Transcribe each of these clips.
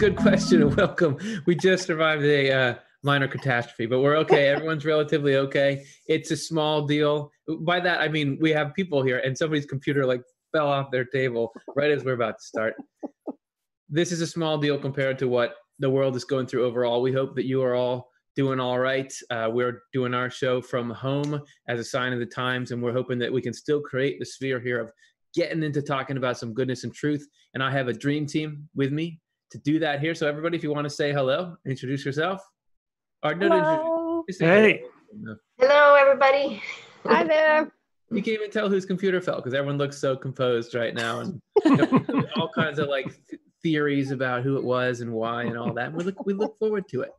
good question and welcome. We just survived a uh, minor catastrophe, but we're okay. Everyone's relatively okay. It's a small deal. By that, I mean we have people here, and somebody's computer like fell off their table right as we're about to start. This is a small deal compared to what the world is going through overall. We hope that you are all doing all right. Uh, we're doing our show from home as a sign of the times, and we're hoping that we can still create the sphere here of getting into talking about some goodness and truth. And I have a dream team with me to do that here. So everybody, if you want to say hello, introduce yourself. Or no, hello. hey. Hello, everybody. Hi there. You can't even tell whose computer fell because everyone looks so composed right now, and you know, all kinds of like theories about who it was and why and all that. And we look we look forward to it.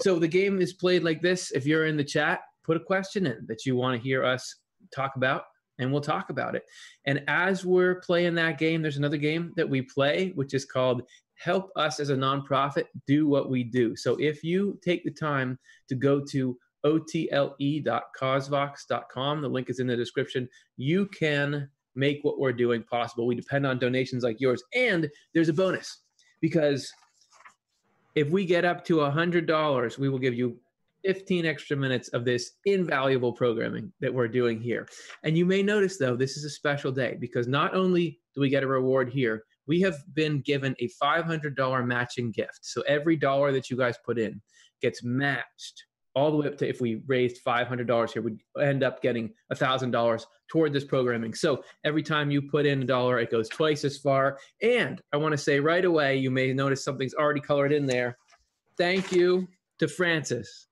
So the game is played like this. If you're in the chat, put a question in that you want to hear us talk about and we'll talk about it. And as we're playing that game, there's another game that we play, which is called Help Us as a Nonprofit Do What We Do. So if you take the time to go to otle.causevox.com, the link is in the description, you can make what we're doing possible. We depend on donations like yours. And there's a bonus because if we get up to $100, we will give you 15 extra minutes of this invaluable programming that we're doing here. And you may notice, though, this is a special day because not only do we get a reward here, we have been given a $500 matching gift. So every dollar that you guys put in gets matched all the way up to if we raised $500 here, we'd end up getting $1,000 toward this programming. So every time you put in a dollar, it goes twice as far. And I want to say right away, you may notice something's already colored in there. Thank you to Francis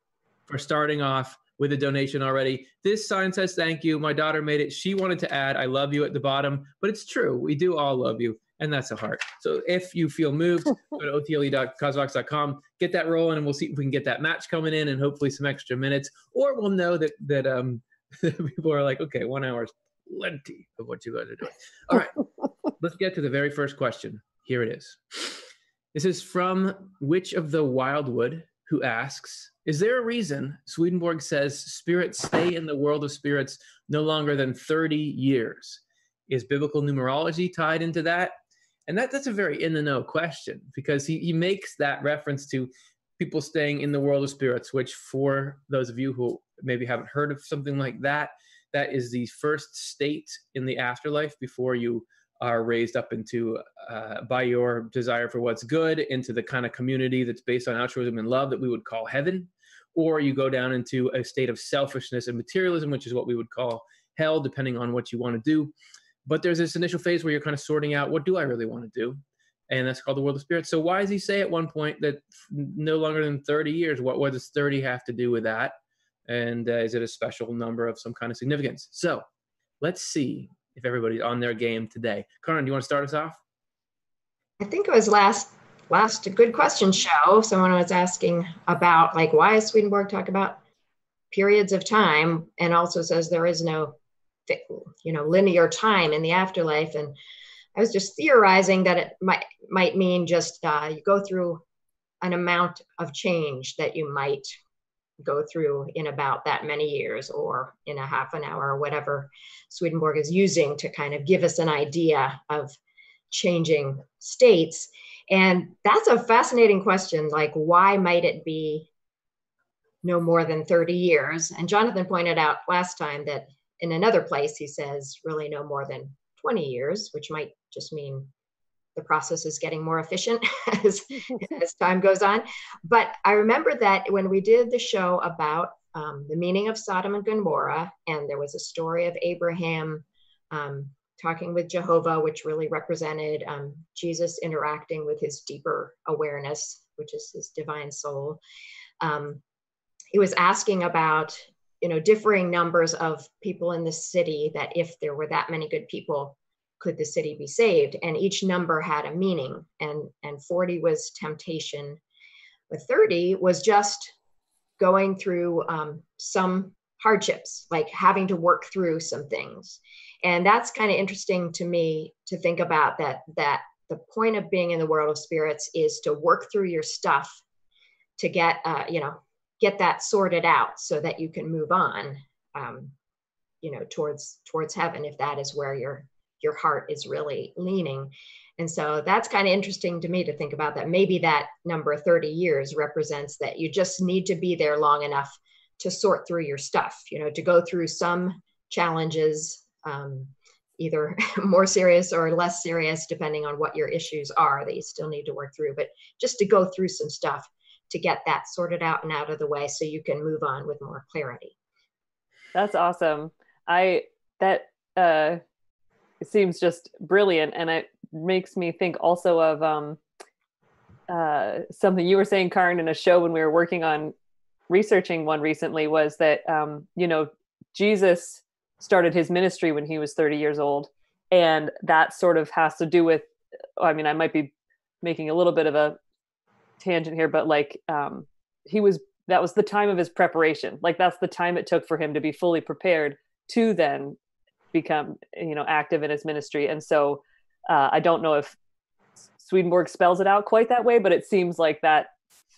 for starting off with a donation already. This sign says thank you. My daughter made it. She wanted to add I love you at the bottom, but it's true. We do all love you, and that's a heart. So if you feel moved, go to otle.causevox.com, get that rolling, and we'll see if we can get that match coming in and hopefully some extra minutes. Or we'll know that that um people are like, okay, one hour is plenty of what you guys are doing. All right, let's get to the very first question. Here it is. This is from Witch of the Wildwood who asks, is there a reason Swedenborg says spirits stay in the world of spirits no longer than 30 years? Is biblical numerology tied into that? And that, that's a very in the know question because he, he makes that reference to people staying in the world of spirits, which, for those of you who maybe haven't heard of something like that, that is the first state in the afterlife before you are raised up into uh, by your desire for what's good into the kind of community that's based on altruism and love that we would call heaven or you go down into a state of selfishness and materialism, which is what we would call hell, depending on what you want to do. But there's this initial phase where you're kind of sorting out what do I really want to do? And that's called the world of spirits. So why does he say at one point that no longer than 30 years? What, what does 30 have to do with that? And uh, is it a special number of some kind of significance? So let's see if everybody's on their game today. Karin, do you want to start us off? I think it was last last good question show, someone was asking about like why Swedenborg talk about periods of time and also says there is no you know linear time in the afterlife and I was just theorizing that it might might mean just uh, you go through an amount of change that you might go through in about that many years or in a half an hour or whatever Swedenborg is using to kind of give us an idea of changing states and that's a fascinating question. Like, why might it be no more than 30 years? And Jonathan pointed out last time that in another place, he says really no more than 20 years, which might just mean the process is getting more efficient as, as time goes on. But I remember that when we did the show about um, the meaning of Sodom and Gomorrah, and there was a story of Abraham um, talking with Jehovah, which really represented um, Jesus interacting with his deeper awareness, which is his divine soul. Um, he was asking about, you know, differing numbers of people in the city. That if there were that many good people, could the city be saved? And each number had a meaning. And and 40 was temptation, but 30 was just going through um, some hardships, like having to work through some things and that's kind of interesting to me to think about that that the point of being in the world of spirits is to work through your stuff to get uh, you know get that sorted out so that you can move on um, you know towards towards heaven if that is where you're your heart is really leaning. And so that's kind of interesting to me to think about that maybe that number 30 years represents that you just need to be there long enough to sort through your stuff, you know, to go through some challenges, um, either more serious or less serious, depending on what your issues are that you still need to work through, but just to go through some stuff to get that sorted out and out of the way so you can move on with more clarity. That's awesome. I, that, uh, seems just brilliant. And it makes me think also of, um, uh, something you were saying, Karin, in a show when we were working on researching one recently was that, um, you know, Jesus started his ministry when he was 30 years old. And that sort of has to do with, I mean, I might be making a little bit of a tangent here, but like um, he was, that was the time of his preparation. Like that's the time it took for him to be fully prepared to then become, you know, active in his ministry. And so uh, I don't know if Swedenborg spells it out quite that way, but it seems like that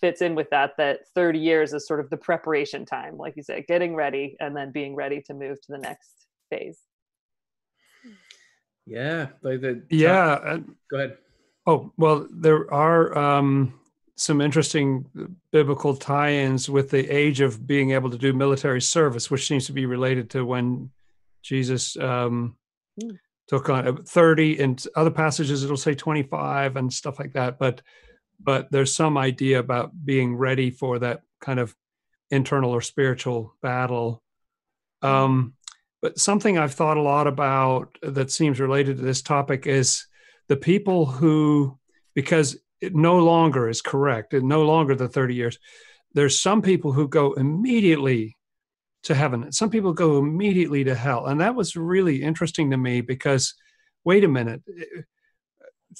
fits in with that that 30 years is sort of the preparation time like you said getting ready and then being ready to move to the next phase yeah like the yeah uh, go ahead oh well there are um some interesting biblical tie-ins with the age of being able to do military service which seems to be related to when jesus um mm. took on uh, 30 and other passages it'll say 25 and stuff like that but but there's some idea about being ready for that kind of internal or spiritual battle. Um, but something I've thought a lot about that seems related to this topic is the people who, because it no longer is correct, it no longer the 30 years, there's some people who go immediately to heaven. Some people go immediately to hell. And that was really interesting to me because, wait a minute,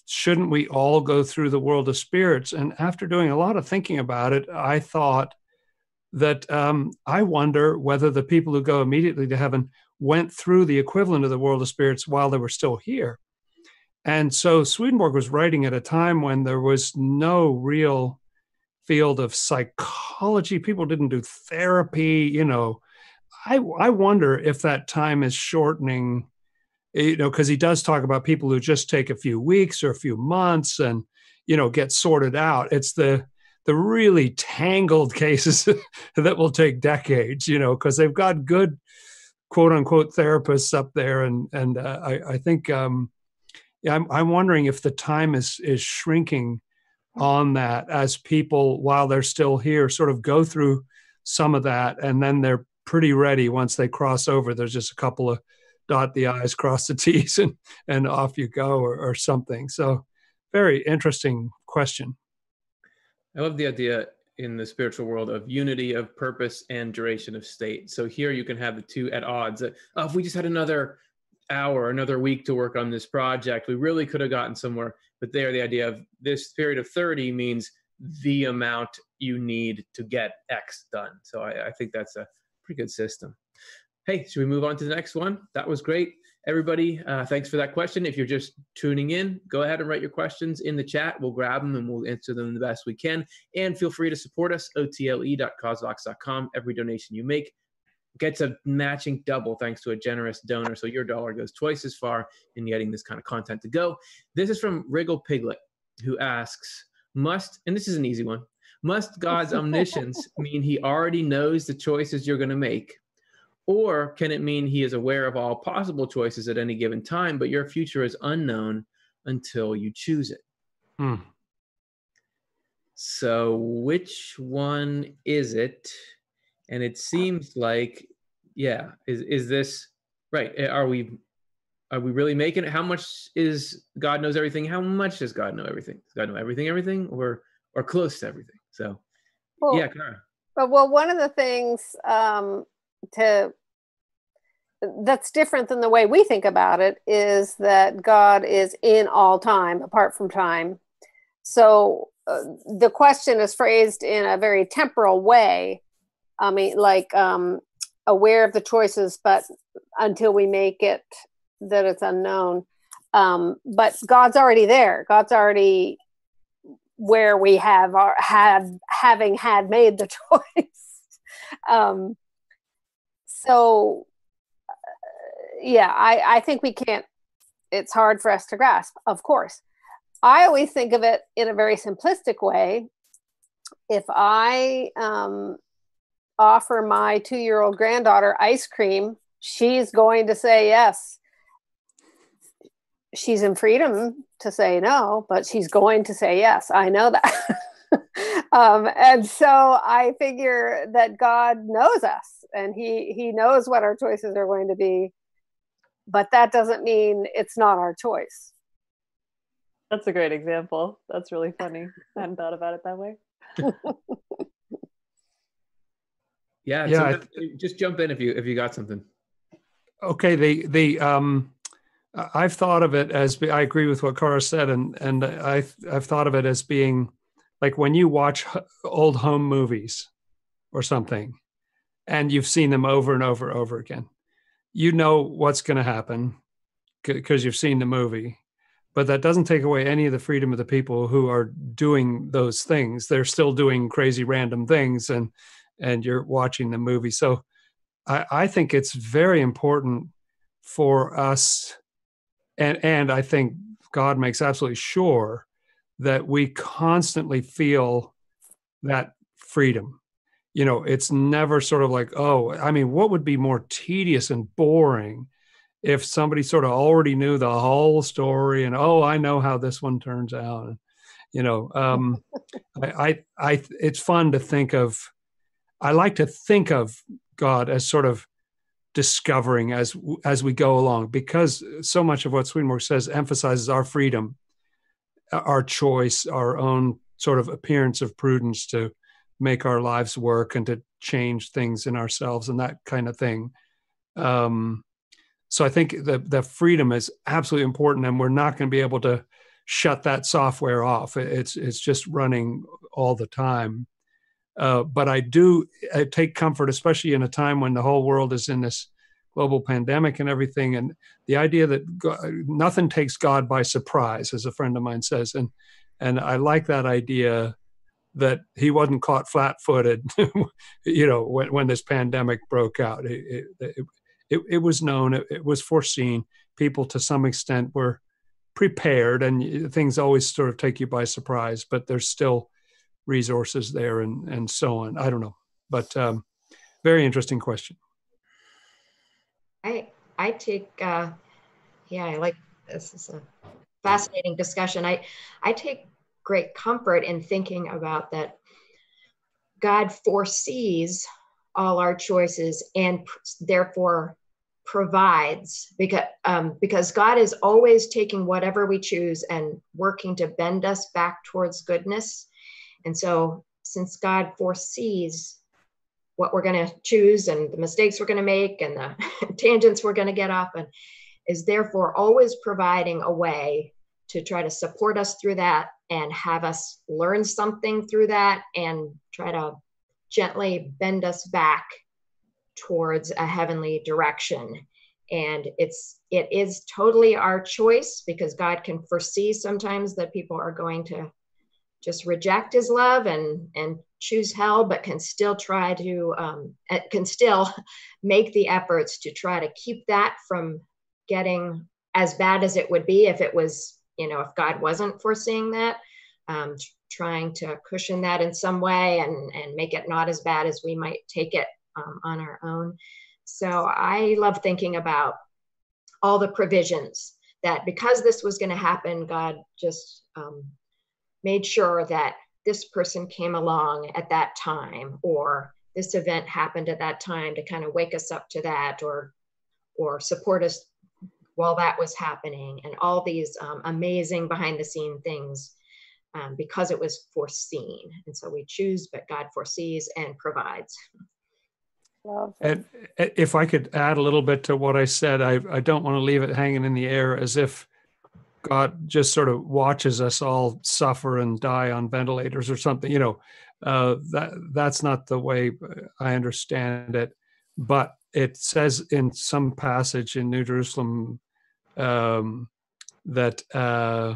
shouldn't we all go through the world of spirits? And after doing a lot of thinking about it, I thought that um, I wonder whether the people who go immediately to heaven went through the equivalent of the world of spirits while they were still here. And so Swedenborg was writing at a time when there was no real field of psychology. People didn't do therapy, you know. I, I wonder if that time is shortening you know, because he does talk about people who just take a few weeks or a few months and, you know, get sorted out. It's the the really tangled cases that will take decades, you know, because they've got good quote unquote therapists up there, and and uh, I, I think um, I'm I'm wondering if the time is is shrinking hmm. on that as people while they're still here sort of go through some of that and then they're pretty ready once they cross over. There's just a couple of dot the i's cross the t's and and off you go or, or something. So very interesting question. I love the idea in the spiritual world of unity of purpose and duration of state. So here you can have the two at odds. Uh, oh, if we just had another hour another week to work on this project we really could have gotten somewhere but there the idea of this period of 30 means the amount you need to get x done so i, I think that's a pretty good system Hey, should we move on to the next one? That was great. Everybody, uh, thanks for that question. If you're just tuning in, go ahead and write your questions in the chat. We'll grab them and we'll answer them the best we can. And feel free to support us, otle.causevox.com. Every donation you make gets a matching double thanks to a generous donor. So your dollar goes twice as far in getting this kind of content to go. This is from Wriggle Piglet, who asks, must, and this is an easy one, must God's omniscience mean he already knows the choices you're going to make? Or can it mean he is aware of all possible choices at any given time, but your future is unknown until you choose it? Hmm. So, which one is it? And it seems like, yeah, is is this right? Eh, are we are we really making it? How much is God knows everything? How much does God know everything? Does God know everything, everything, or or close to everything? So, well, yeah, Kara. But well, one of the things um, to that's different than the way we think about it is that God is in all time, apart from time. So uh, the question is phrased in a very temporal way. I mean, like um, aware of the choices, but until we make it that it's unknown. Um, but God's already there. God's already where we have our have having had made the choice. um, so yeah, I, I think we can't it's hard for us to grasp, of course. I always think of it in a very simplistic way. If I um, offer my two year old granddaughter ice cream, she's going to say yes. She's in freedom to say no, but she's going to say yes. I know that. um, and so I figure that God knows us and he, he knows what our choices are going to be. But that doesn't mean it's not our choice. That's a great example. That's really funny. I hadn't thought about it that way. yeah, Yeah, so just jump in if you if you got something. Okay, the the um, I've thought of it as I agree with what Cara said, and and I I've thought of it as being like when you watch old home movies or something, and you've seen them over and over and over again, you know what's going to happen because you've seen the movie. But that doesn't take away any of the freedom of the people who are doing those things. They're still doing crazy random things, and and you're watching the movie. So I, I think it's very important for us, and and I think God makes absolutely sure that we constantly feel that freedom. You know, it's never sort of like, oh, I mean, what would be more tedious and boring if somebody sort of already knew the whole story and oh, I know how this one turns out. You know, um, I, I, I, it's fun to think of. I like to think of God as sort of discovering as as we go along because so much of what Swedenborg says emphasizes our freedom, our choice, our own sort of appearance of prudence to make our lives work and to change things in ourselves and that kind of thing. Um, so I think that the freedom is absolutely important, and we're not going to be able to shut that software off. It's it's just running all the time. Uh, but I do I take comfort, especially in a time when the whole world is in this global pandemic and everything, and the idea that God, nothing takes God by surprise, as a friend of mine says, and and I like that idea that he wasn't caught flat-footed, you know, when when this pandemic broke out. It, it, it, it was known, it, it was foreseen. People, to some extent, were prepared, and things always sort of take you by surprise. But there's still resources there and and so on i don't know but um, very interesting question I I take uh, yeah I like this is a fascinating discussion. I I take great comfort in thinking about that. God foresees all our choices and pr- therefore provides because um, because God is always taking whatever we choose and working to bend us back towards goodness. And so since God foresees what we're going to choose and the mistakes we're going to make and the tangents we're going to get off and is therefore always providing a way to try to support us through that and have us learn something through that and try to gently bend us back towards a heavenly direction. And it's it is totally our choice because god can foresee sometimes that people are going to just reject his love and and choose hell but can still try to um, can still make the efforts to try to keep that from getting as bad as it would be if it was you know if god wasn't foreseeing that um, trying to cushion that in some way and and make it not as bad as we might take it um, on our own. So i love thinking about all the provisions that because this was going to happen god just um, made sure that this person came along at that time or this event happened at that time to kind of wake us up to that or or support us while that was happening. And all these um, amazing behind the scene things um, because it was foreseen. And so we choose but god foresees and provides. Love. and if i could add a little bit to what i said i, I don't want to leave it hanging in the air as if God just sort of watches us all suffer and die on ventilators or something. You know, uh, that that's not the way I understand it. But it says in some passage in New Jerusalem um, that uh,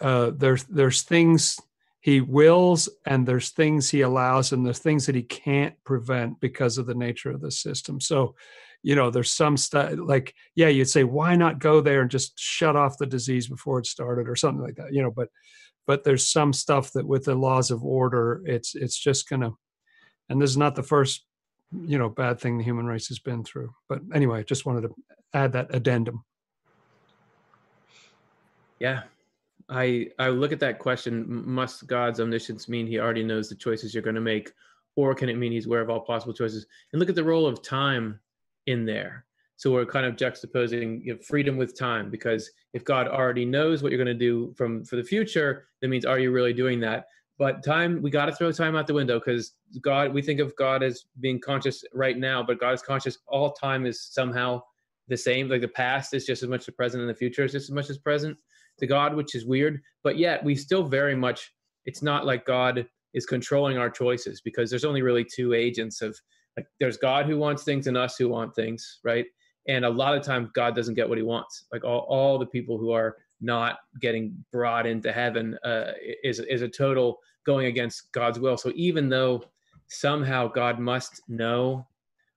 uh, there's there's things he wills and there's things he allows and there's things that he can't prevent because of the nature of the system. So you know there's some stuff like yeah you'd say why not go there and just shut off the disease before it started? or something like that you know but but there's some stuff that with the laws of order it's it's just gonna and this is not the first you know bad thing the human race has been through but anyway just wanted to add that addendum. Yeah. I i look at that question must god's omniscience mean he already knows the choices you're going to make or can it mean he's aware of all possible choices? And look at the role of time in there. So we're kind of juxtaposing you know, freedom with time because if God already knows what you're going to do from for the future, that means are you really doing that? But time, we got to throw time out the window because God, we think of God as being conscious right now, but God is conscious. All time is somehow the same. Like the past is just as much the present, and the future is just as much as present to God, which is weird. But yet we still very much. It's not like God is controlling our choices because there's only really two agents of like there's God who wants things and us who want things, right? And a lot of times God doesn't get what he wants. Like all, all the people who are not getting brought into heaven uh, is is a total going against God's will. So even though somehow God must know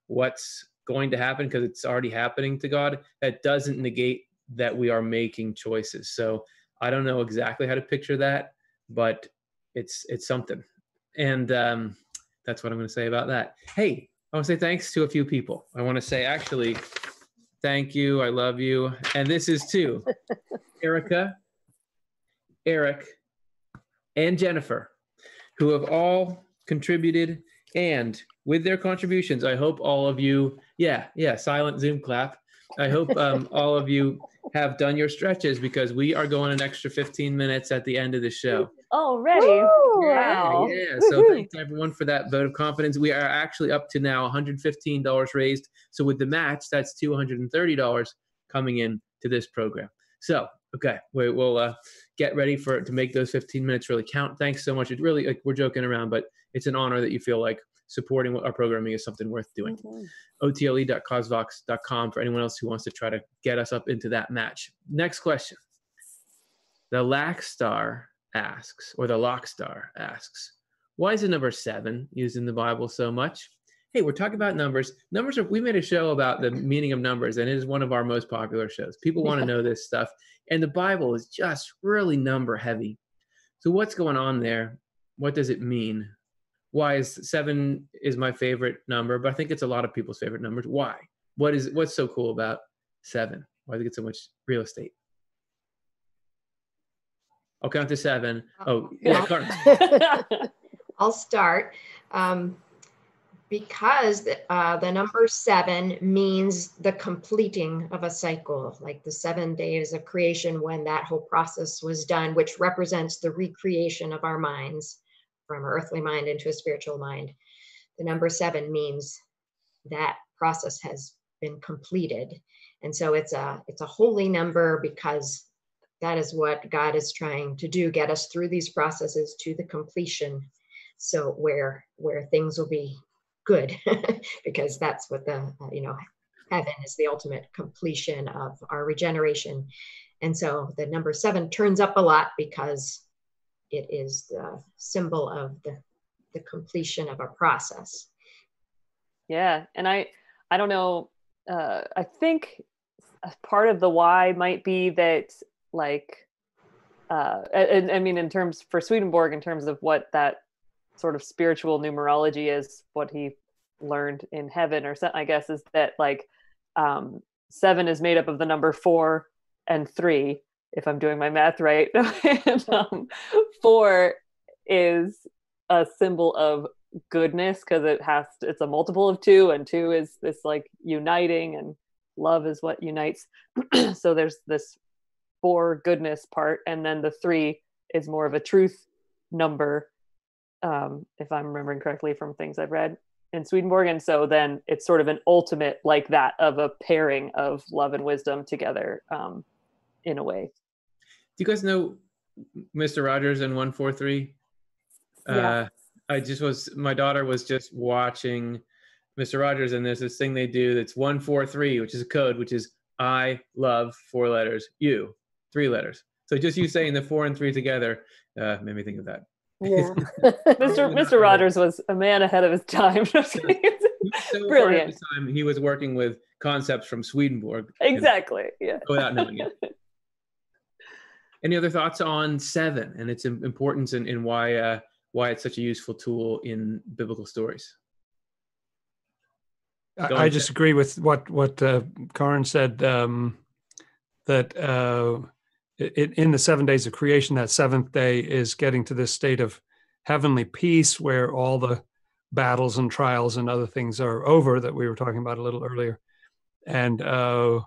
what's going to happen because it's already happening to God, that doesn't negate that we are making choices. So I don't know exactly how to picture that, but it's it's something. And um, that's what I'm going to say about that. Hey, I want to say thanks to a few people. I want to say actually, thank you. I love you. And this is to Erica, Eric, and Jennifer, who have all contributed. And with their contributions, I hope all of you, yeah, yeah, silent Zoom clap. I hope um, all of you have done your stretches because we are going an extra 15 minutes at the end of the show. Already. Wow. Yeah. So thanks everyone for that vote of confidence. We are actually up to now $115 raised. So with the match, that's $230 coming in to this program. So, okay, we, will uh, get ready for to make those 15 minutes really count. Thanks so much. It really, like, we're joking around, but it's an honor that you feel like supporting our programming is something worth doing. Mm-hmm. OTLE.causevox.com for anyone else who wants to try to get us up into that match. Next question. The Lax Star asks, or the Lock Star asks, why is the number seven used in the Bible so much? Hey, we're talking about numbers. Numbers are, we made a show about the meaning of numbers, and it is one of our most popular shows. People want to know this stuff. And the Bible is just really number heavy. So, what's going on there? What does it mean? Why is seven is my favorite number, but I think it's a lot of people's favorite numbers. Why? What is what's so cool about seven? Why do it get so much real estate? I'll count to seven. Oh, yeah, I'll start. Um, because the, uh, the number seven means the completing of a cycle, like the seven days of creation when that whole process was done, which represents the recreation of our minds from earthly mind into a spiritual mind. The number seven means that process has been completed. And so it's a it's a holy number because that is what God is trying to do, get us through these processes to the completion. So where where things will be good, because that's what the you know heaven is the ultimate completion of our regeneration. And so the number seven turns up a lot because it is the symbol of the, the completion of a process. Yeah. And I, I don't know, uh, I think part of the why might be that like, uh, and I mean, in terms for Swedenborg, in terms of what that sort of spiritual numerology is, what he learned in heaven or something, I guess, is that like um, seven is made up of the number four and three, if I'm doing my math right. and, um, four is a symbol of goodness because it has to, it's a multiple of two, and two is this like uniting, and love is what unites. so there's this four goodness part, and then the three is more of a truth number, um, if I'm remembering correctly from things I've read in Swedenborg. And so then it's sort of an ultimate like that of a pairing of love and wisdom together. Um, in a way. Do you guys know Mr. Rogers and 143? Yeah. Uh, I just was, my daughter was just watching Mr. Rogers, and there's this thing they do that's 143, which is a code, which is I love four letters, you, three letters. So just you saying the four and three together uh, made me think of that. Yeah. Mr. Mr. Rogers was a man ahead of his time. so Brilliant. Time, he was working with concepts from Swedenborg. exactly. Yeah. Without knowing it. Any other thoughts on seven and its importance and, and why uh, why it's such a useful tool in biblical stories? I, I just agree with what what uh, Karin said. Um, that uh, it, in the seven days of creation, that seventh day is getting to this state of heavenly peace, where all the battles and trials and other things are over that we were talking about a little earlier, and uh,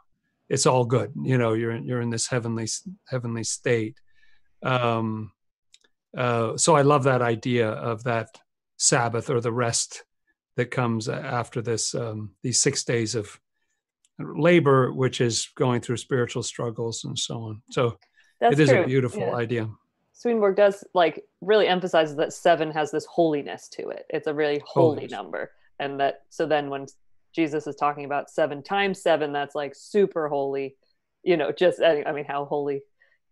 it's all good. You know, you're in, you're in this heavenly heavenly state. Um, uh, so I love that idea of that Sabbath or the rest that comes after this um, these six days of labor, which is going through spiritual struggles and so on. So That's it is true. a beautiful Yeah. idea. Swedenborg does like really emphasizes that seven has this holiness to it. It's a really holy Holiness. number. And that so then when Jesus is talking about seven times seven, that's like super holy, you know, just I mean, how holy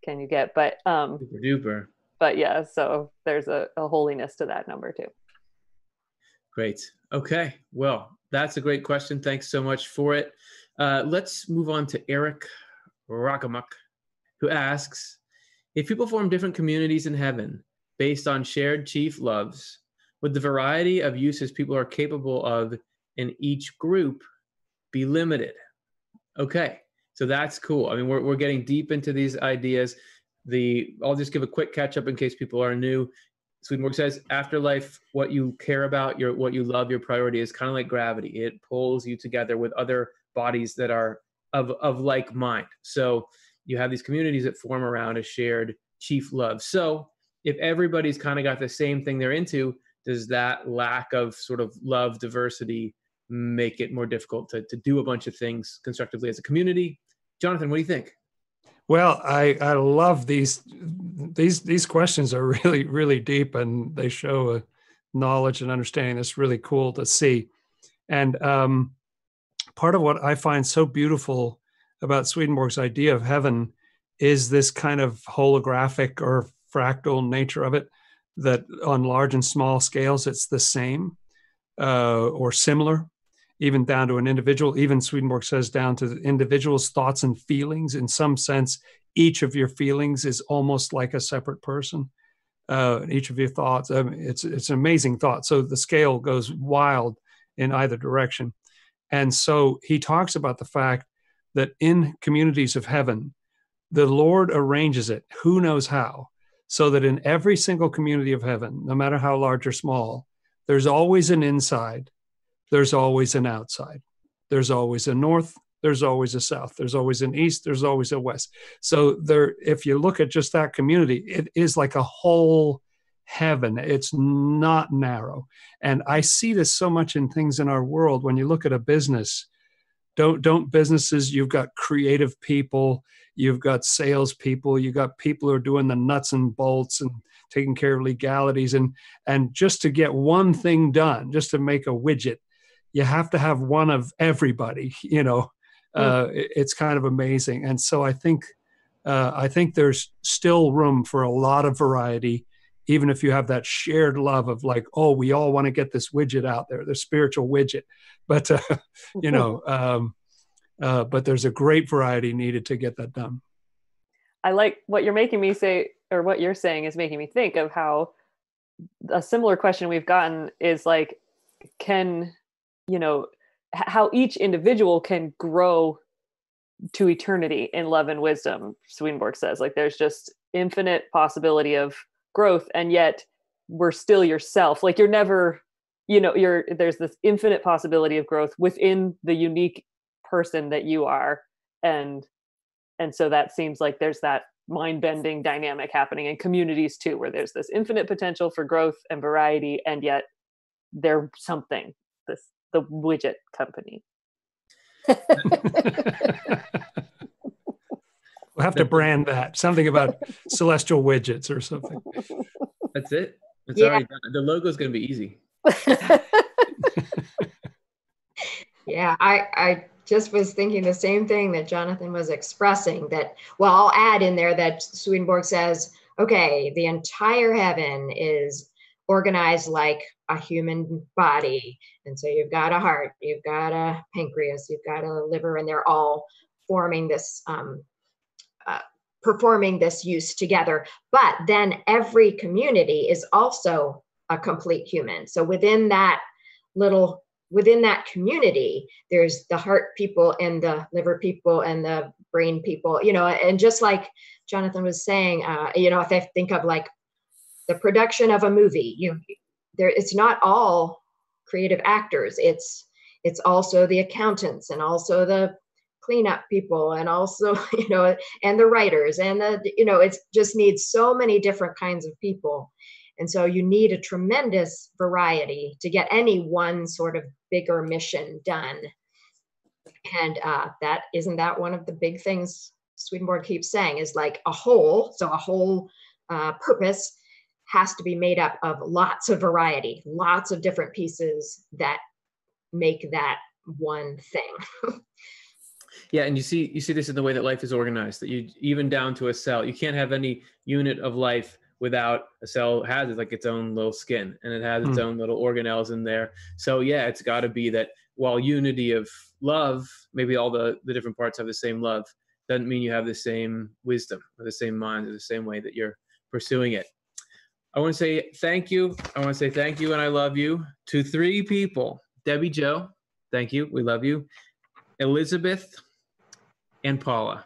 can you get? But um, Super duper. but yeah, so there's a, a holiness to that number too. Great. Okay. Well, that's a great question. Thanks so much for it. Uh, let's move on to Eric Rockamuk, who asks If people form different communities in heaven based on shared chief loves, would the variety of uses people are capable of in each group be limited? Okay. So that's cool. I mean, we're, we're getting deep into these ideas. The I'll just give a quick catch up in case people are new. Swedenborg says, afterlife, what you care about, your what you love, your priority is kind of like gravity. It pulls you together with other bodies that are of of like mind. So you have these communities that form around a shared chief love. So if everybody's kind of got the same thing they're into, does that lack of sort of love diversity make it more difficult to, to do a bunch of things constructively as a community? Jonathan, what do you think? Well, I I love these these these questions are really really deep and they show a knowledge and understanding that's really cool to see. And um, part of what I find so beautiful about Swedenborg's idea of heaven is this kind of holographic or fractal nature of it. That on large and small scales, it's the same uh, or similar even down to an individual. Even Swedenborg says down to the individual's thoughts and feelings. In some sense, each of your feelings is almost like a separate person. Uh, each of your thoughts, I mean, it's it's an amazing thought. So the scale goes wild in either direction, and so he talks about the fact that in communities of heaven, the Lord arranges it. Who knows how? So that in every single community of heaven, no matter how large or small, there's always an inside there's always an outside. There's always a north. There's always a south. There's always an east. There's always a west. So there, if you look at just that community, it is like a whole heaven. It's not narrow. And I see this so much in things in our world. When you look at a business, don't don't businesses. You've got creative people. You've got salespeople. You've got people who are doing the nuts and bolts and taking care of legalities. And and just to get one thing done, just to make a widget, you have to have one of everybody you know uh, it- it's kind of amazing. And so i think uh, i think there's still room for a lot of variety even if you have that shared love of like oh we all want to get this widget out there the spiritual widget. But uh, you know um, uh, but there's a great variety needed to get that done. I like what you're making me say, or what you're saying is making me think of how a similar question we've gotten is like, can, you know, how each individual can grow to eternity in love and wisdom, Swedenborg says. Like, there's just infinite possibility of growth, and yet we're still yourself. Like, you're never, you know, you're, there's this infinite possibility of growth within the unique person that you are. And and so that seems like there's that mind bending dynamic happening in communities too where there's this infinite potential for growth and variety and yet they're something this the widget company we'll have to brand that something about celestial widgets or something That's it. It's Yeah. already done. The logo's going to be easy. Yeah, I, I just was thinking the same thing that Jonathan was expressing that, well, I'll add in there that Swedenborg says, okay, the entire heaven is organized like a human body. And so you've got a heart, you've got a pancreas, you've got a liver, and they're all forming this, um, uh, performing this use together. But then every community is also a complete human. So within that little within that community there's the heart people and the liver people and the brain people you know and just like jonathan was saying uh, you know if i think of like the production of a movie. You there it's not all creative actors. It's it's also the accountants and also the cleanup people and also you know and the writers and the you know it just needs so many different kinds of people. And so you need a tremendous variety to get any one sort of bigger mission done. And uh, that isn't that one of the big things swedenborg keeps saying is like a whole so a whole uh, purpose has to be made up of lots of variety, lots of different pieces that make that one thing. yeah, and you see you see this in the way that life is organized. That you even down to a cell, you can't have any unit of life without a cell has like its own little skin and it has its mm. own little organelles in there. So yeah, it's got to be that while unity of love, maybe all the the different parts have the same love, doesn't mean you have the same wisdom or the same mind or the same way that you're pursuing it. I want to say thank you. I want to say thank you and I love you to three people Debbie Joe, thank you. We love you. Elizabeth and Paula.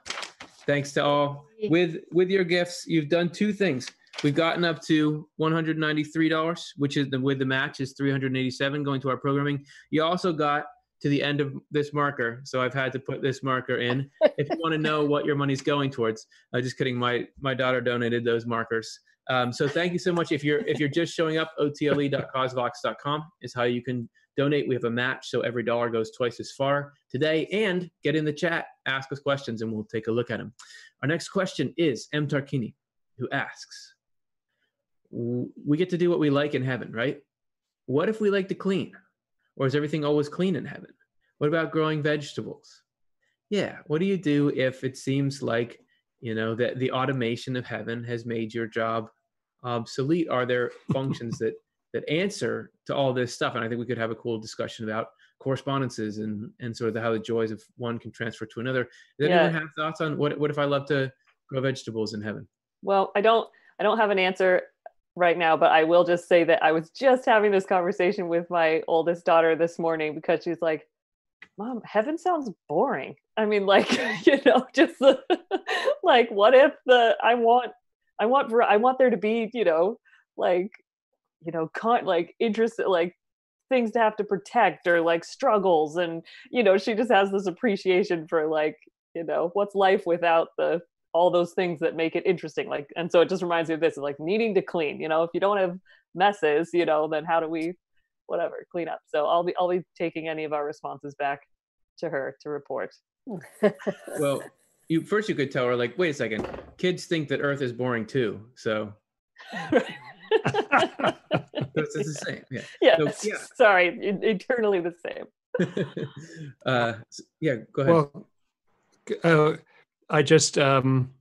Thanks to all. With with your gifts, you've done two things. We've gotten up to $193, which is the, with the match is 387 going to our programming. You also got to the end of this marker, so I've had to put this marker in. if you want to know what your money's going towards, uh, just kidding. My my daughter donated those markers. Um, so thank you so much. If you're if you're just showing up, otle.causevox.com is how you can donate. We have a match, so every dollar goes twice as far today. And get in the chat, ask us questions, and we'll take a look at them. Our next question is M. Tarkini, who asks, "We get to do what we like in heaven, right? What if we like to clean, or is everything always clean in heaven? What about growing vegetables? Yeah. What do you do if it seems like you know that the automation of heaven has made your job obsolete. Are there functions that that answer to all this stuff? And i think we could have a cool discussion about correspondences and and sort of the, how the joys of one can transfer to another. Does yeah. anyone have thoughts on what what if i love to grow vegetables in heaven? Well i don't i don't have an answer right now but i will just say that i was just having this conversation with my oldest daughter this morning because she's like mom heaven sounds boring. I mean like you know just the, like what if the i want i want i want there to be you know like you know con like interest like things to have to protect or like struggles and you know she just has this appreciation for like you know what's life without the all those things that make it interesting like and so it just reminds me of this like needing to clean you know if you don't have messes you know then how do we whatever clean up. So i'll be i'll be taking any of our responses back to her to report. Well you first you could tell her like wait a second. Kids think that earth is boring too so it's the same yeah. Yeah, so, yeah. sorry eternally the same. Uh yeah go ahead. Well uh, i just um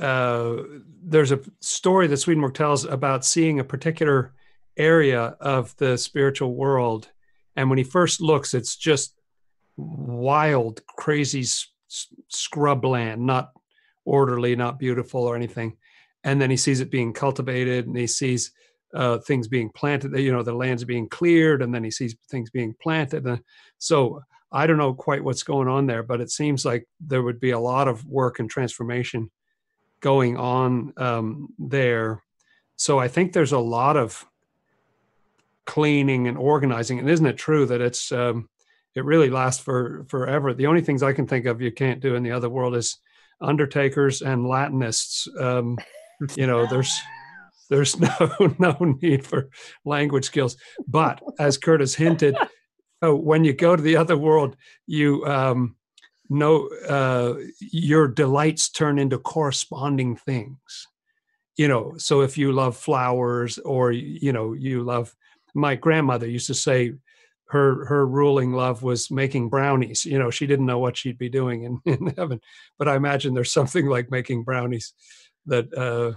uh, there's a story that Swedenborg tells about seeing a particular area of the spiritual world. And when he first looks, it's just wild, crazy scrubland, not orderly, not beautiful or anything. And then he sees it being cultivated and he sees uh, things being planted, you know, the land's being cleared and then he sees things being planted. And so I don't know quite what's going on there, but it seems like there would be a lot of work and transformation going on um, there. So I think there's a lot of cleaning and organizing. And isn't it true that it's um, it really lasts for forever? The only things I can think of you can't do in the other world is undertakers and Latinists. Um, you know, there's there's no no need for language skills. But as Curtis hinted, oh, when you go to the other world, you um, know uh, your delights turn into corresponding things. You know, so if you love flowers or you know you love my grandmother used to say her her ruling love was making brownies. You know she didn't know what she'd be doing in, in heaven but i imagine there's something like making brownies that uh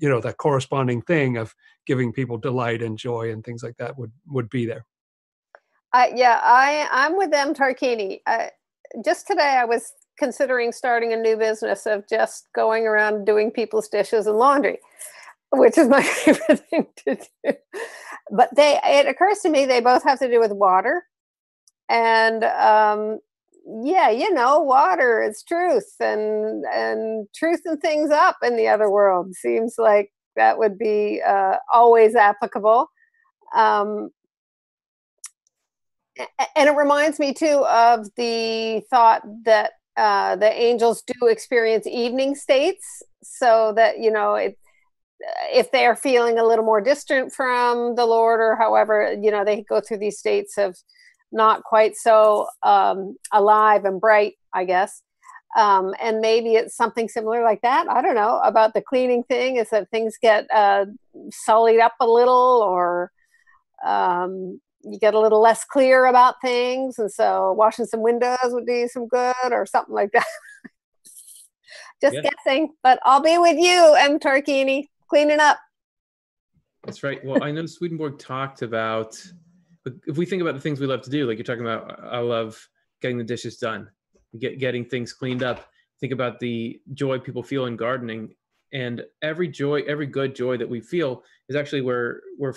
you know that corresponding thing of giving people delight and joy and things like that would would be there. Uh, yeah i i'm with them Tarquini uh, just today i was considering starting a new business of just going around doing people's dishes and laundry which is my favorite thing to do but they it occurs to me they both have to do with water. And um, yeah you know water is truth and and truth and things up in the other world. Seems like that would be uh, always applicable. Um, and it reminds me too of the thought that uh, the angels do experience evening states. So that you know it if they're feeling a little more distant from the lord or however you know they go through these states of not quite so um, alive and bright, I guess. Um, and maybe it's something similar like that. I don't know about the cleaning thing. Is that things get uh, sullied up a little, or um, you get a little less clear about things, and so washing some windows would do some good, or something like that. Just yeah. guessing, but I'll be with you, M. Tarquini, cleaning up. That's right. Well, I know Swedenborg talked about if we think about the things we love to do, like you're talking about, I love getting the dishes done, get getting things cleaned up. Think about the joy people feel in gardening, and every joy, every good joy that we feel is actually where we're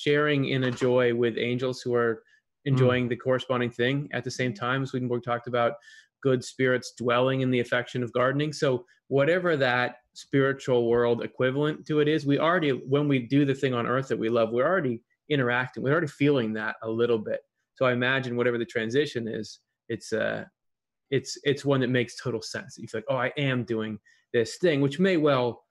sharing in a joy with angels who are enjoying mm. the corresponding thing at the same time. Swedenborg talked about good spirits dwelling in the affection of gardening. So whatever that spiritual world equivalent to it is, we already when we do the thing on earth that we love, we're already interacting. We're already feeling that a little bit. So I imagine whatever the transition is, it's uh it's it's one that makes total sense. You feel like, oh, I am doing this thing, which may well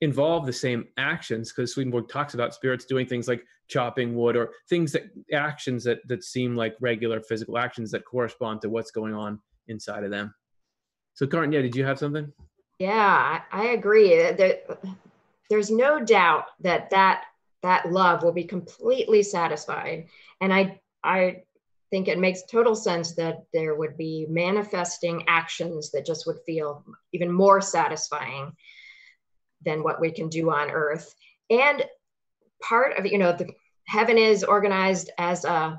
involve the same actions because Swedenborg talks about spirits doing things like chopping wood or things that actions that that seem like regular physical actions that correspond to what's going on inside of them. So, Karin, yeah, did you have something? Yeah, I, agree. There, there's no doubt that that that love will be completely satisfied. And I, I think it makes total sense that there would be manifesting actions that just would feel even more satisfying than what we can do on earth. And part of, you know, the heaven is organized as a uh,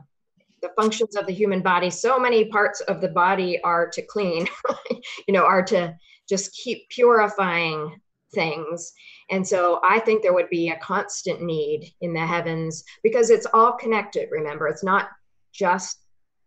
the functions of the human body so many parts of the body are to clean you know are to just keep purifying things and so I think there would be a constant need in the heavens because it's all connected. Remember, it's not just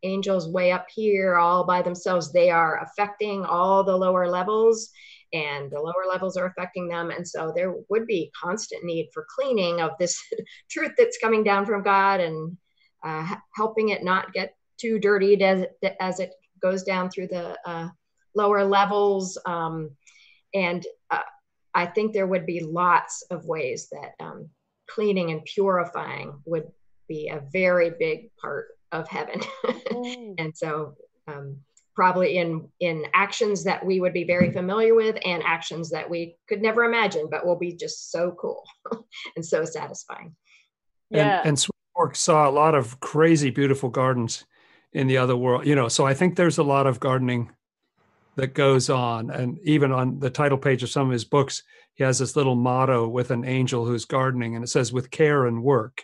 angels way up here all by themselves. They are affecting all the lower levels, and the lower levels are affecting them. And so there would be constant need for cleaning of this truth that's coming down from God and uh, helping it not get too dirtied as, as it goes down through the uh, lower levels. Um, and uh, I think there would be lots of ways that um, cleaning and purifying would be a very big part of heaven. mm. And so, um, probably in in actions that we would be very familiar with and actions that we could never imagine, but will be just so cool and so satisfying. Yeah. And, and Swedenborg saw a lot of crazy, beautiful gardens in the other world. You know, so I think there's a lot of gardening that goes on. And even on the title page of some of his books, he has this little motto with an angel who's gardening, and it says, with care and work.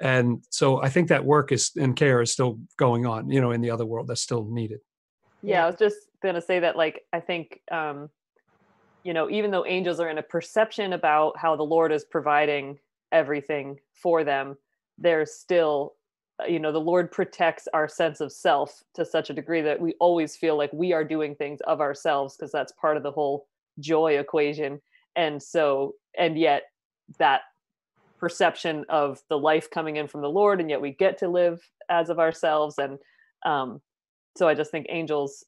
And so I think that work is and care is still going on, you know, in the other world that's still needed. Yeah, I was just going to say that, like, I think, um, you know, even though angels are in a perception about how the Lord is providing everything for them, there's still you know the lord protects our sense of self to such a degree that we always feel like we are doing things of ourselves because that's part of the whole joy equation. And so and yet that perception of the life coming in from the lord and yet we get to live as of ourselves. And um so i just think angels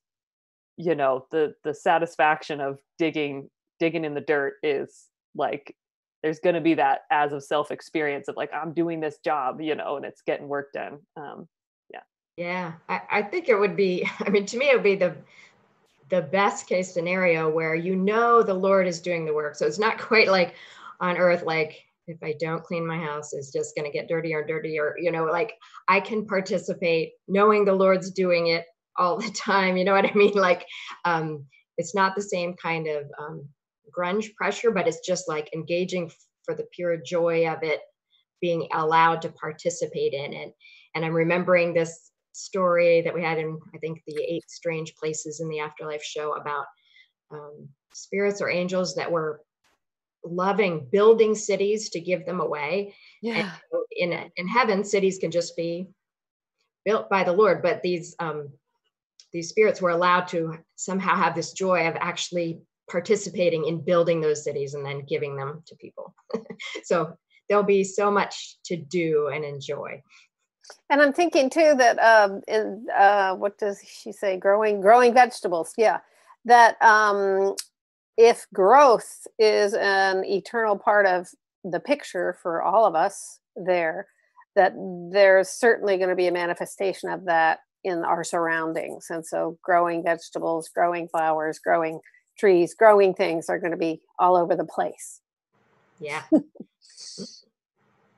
you know the the satisfaction of digging digging in the dirt is like there's going to be that as of self experience of like i'm doing this job you know and it's getting work done um yeah. Yeah I, I think it would be i mean to me it would be the the best case scenario where you know the lord is doing the work. So it's not quite like on earth like if i don't clean my house it's just going to get dirtier and dirtier you know like i can participate knowing the lord's doing it all the time you know what i mean? Like um it's not the same kind of um grunge pressure, but it's just like engaging for the pure joy of it, being allowed to participate in it. And I'm remembering this story that we had in, I think, the Eight Strange Places in the Afterlife show about um, spirits or angels that were loving building cities to give them away. Yeah. And in in heaven, cities can just be built by the Lord, but these um, these spirits were allowed to somehow have this joy of actually participating in building those cities and then giving them to people. so there'll be so much to do and enjoy. And I'm thinking too that um, in uh, what does she say? Growing, growing vegetables. Yeah, that um, if growth is an eternal part of the picture for all of us there, that there's certainly going to be a manifestation of that in our surroundings. And so, growing vegetables, growing flowers, growing trees, growing things are going to be all over the place. Yeah.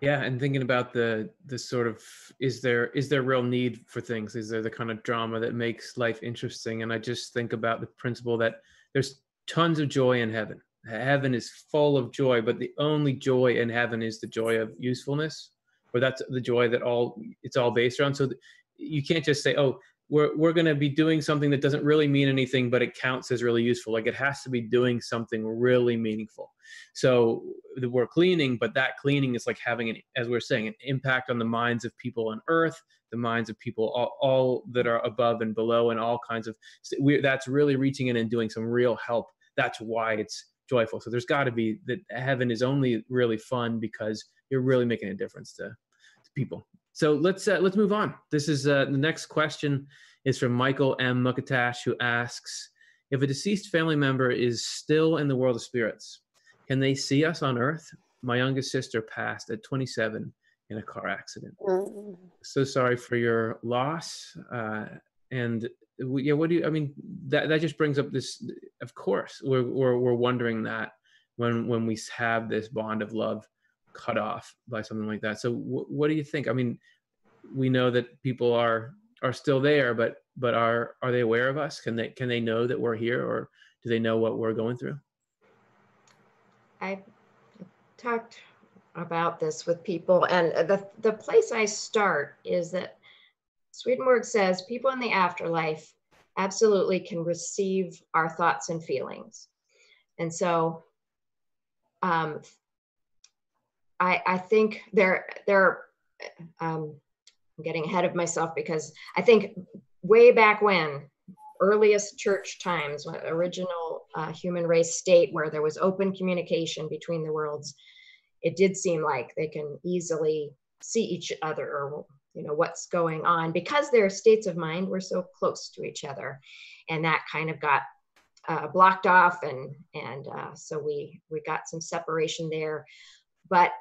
yeah and thinking about the the sort of is there is there real need for things is there the kind of drama that makes life interesting and i just think about the principle that there's tons of joy in heaven heaven is full of joy but the only joy in heaven is the joy of usefulness or that's the joy that all it's all based around so you can't just say oh we're, we're going to be doing something that doesn't really mean anything but it counts as really useful. Like it has to be doing something really meaningful. So we're cleaning but that cleaning is like having an as we are saying an impact on the minds of people on earth the minds of people all, all that are above and below and all kinds of we, that's really reaching in and doing some real help. That's why it's joyful. So there's got to be that heaven is only really fun because you're really making a difference to, to people so let's uh, let's move on. This is uh, the next question is from Michael M. Mukatash, who asks, "If a deceased family member is still in the world of spirits, can they see us on Earth? My youngest sister passed at 27 in a car accident. Mm. So sorry for your loss. Uh, and we, yeah, what do you? I mean, that that just brings up this. Of course, we're we're, we're wondering that when when we have this bond of love cut off by something like that. So w- what do you think? I mean, we know that people are are still there, but but are are they aware of us? Can they can they know that we're here, or do they know what we're going through? I talked about this with people, and the the place I start is that Swedenborg says people in the afterlife absolutely can receive our thoughts and feelings, and so um, I, I think there there um, I'm getting ahead of myself because I think way back when earliest church times original uh, human race state where there was open communication between the worlds it did seem like they can easily see each other or you know what's going on because their states of mind were so close to each other. And that kind of got uh, blocked off and and uh, so we we got some separation there. But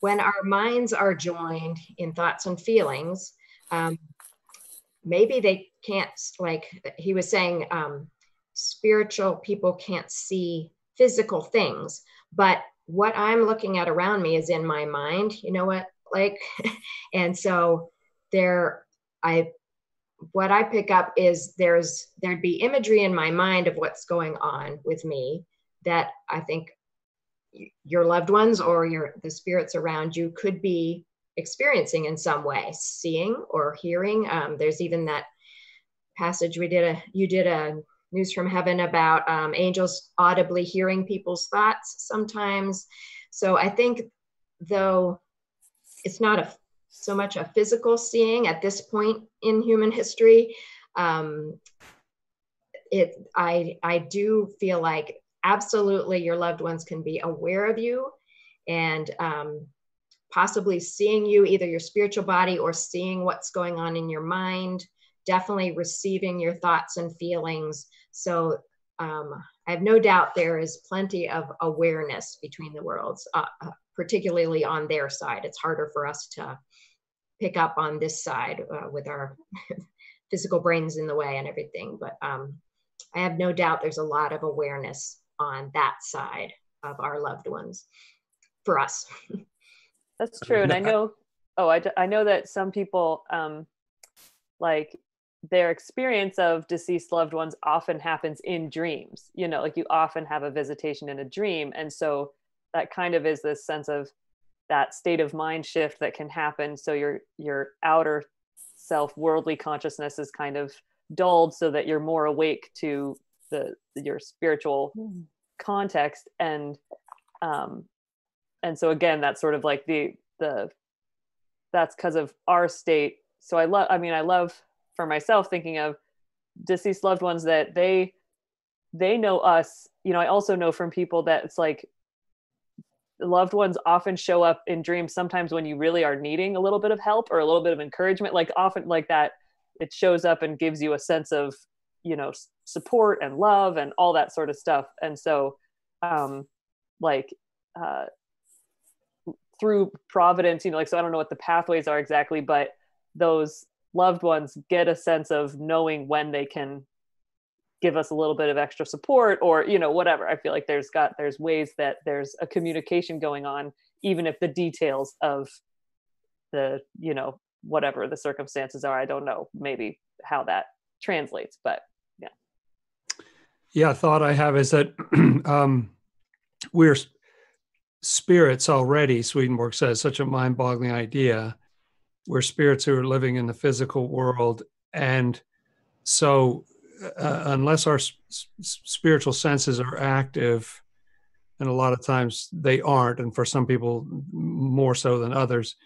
when our minds are joined in thoughts and feelings, um, maybe they can't, like he was saying, um, spiritual people can't see physical things, but what I'm looking at around me is in my mind, you know what, like, and so there, I, what I pick up is there's, there'd be imagery in my mind of what's going on with me that I think your loved ones or your the spirits around you could be experiencing in some way seeing or hearing. Um, there's even that passage we did a you did a news from heaven about um, angels audibly hearing people's thoughts sometimes. So i think though it's not a so much a physical seeing at this point in human history um, it i i do feel like absolutely your loved ones can be aware of you and um, possibly seeing you, either your spiritual body or seeing what's going on in your mind, definitely receiving your thoughts and feelings. So um, I have no doubt there is plenty of awareness between the worlds, uh, uh particularly on their side. It's harder for us to pick up on this side uh, with our physical brains in the way and everything. But um, I have no doubt there's a lot of awareness on that side of our loved ones for us. That's true. And I know, oh, I, I know that some people um, like their experience of deceased loved ones often happens in dreams you know like you often have a visitation in a dream and so that kind of is this sense of that state of mind shift that can happen so your your outer self worldly consciousness is kind of dulled so that you're more awake to the your spiritual mm. context and um and so again that's sort of like the the that's because of our state so i love i mean i love for myself thinking of deceased loved ones that they they know us you know i also know from people that it's like loved ones often show up in dreams sometimes when you really are needing a little bit of help or a little bit of encouragement like often like that it shows up and gives you a sense of you know support and love and all that sort of stuff. And so um like uh through providence you know like so i don't know what the pathways are exactly but those loved ones get a sense of knowing when they can give us a little bit of extra support or you know whatever. I feel like there's got there's ways that there's a communication going on even if the details of the you know whatever the circumstances are. I don't know maybe how that translates but yeah thought i have is that um we're spirits already swedenborg says such a mind-boggling idea. We're spirits who are living in the physical world and so uh, unless our spiritual senses are active, and a lot of times they aren't, and for some people more so than others,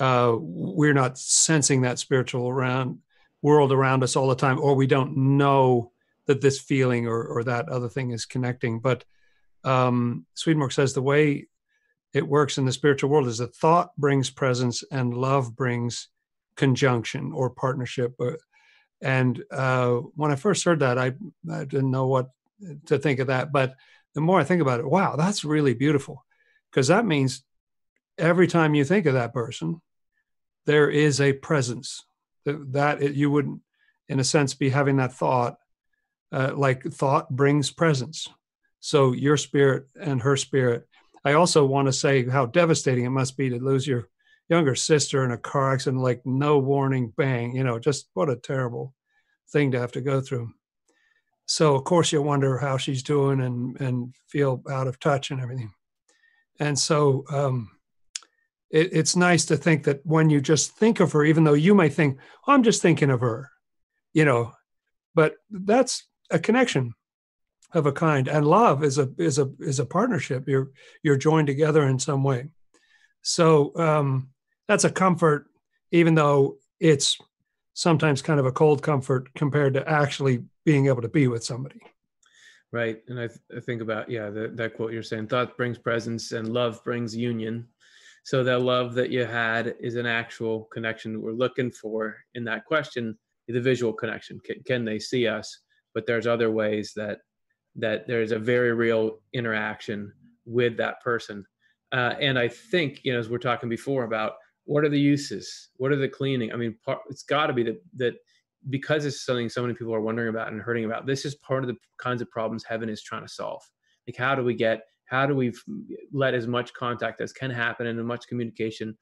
uh, we're not sensing that spiritual around world around us all the time, or we don't know that this feeling or, or that other thing is connecting. But um, Swedenborg says the way it works in the spiritual world is that thought brings presence and love brings conjunction or partnership. Uh, and uh, when I first heard that, I, I didn't know what to think of that. But the more I think about it, wow, that's really beautiful. Because that means every time you think of that person, there is a presence that, that it, you wouldn't, in a sense, be having that thought. Uh, like thought brings presence. So your spirit and her spirit. I also want to say how devastating it must be to lose your younger sister in a car accident, like no warning, bang, you know, just what a terrible thing to have to go through. So of course you wonder how she's doing and and feel out of touch and everything. And so um, it, it's nice to think that when you just think of her, even though you may think, oh, I'm just thinking of her, you know, but that's a connection of a kind. And love is a is a is a partnership. You're you're joined together in some way. So um, that's a comfort, even though it's sometimes kind of a cold comfort compared to actually being able to be with somebody. Right. And I, th- I think about, yeah, the, that quote you're saying thought brings presence and love brings union. So that love that you had is an actual connection we're looking for in that question, the visual connection. Can, can they see us? But there's other ways that that there's a very real interaction with that person. Uh, and I think, you know, as we're talking before about what are the uses what are the cleaning i mean part, it's got to be that that because it's something so many people are wondering about and hurting about this is part of the kinds of problems heaven is trying to solve like how do we get how do we let as much contact as can happen and as much communication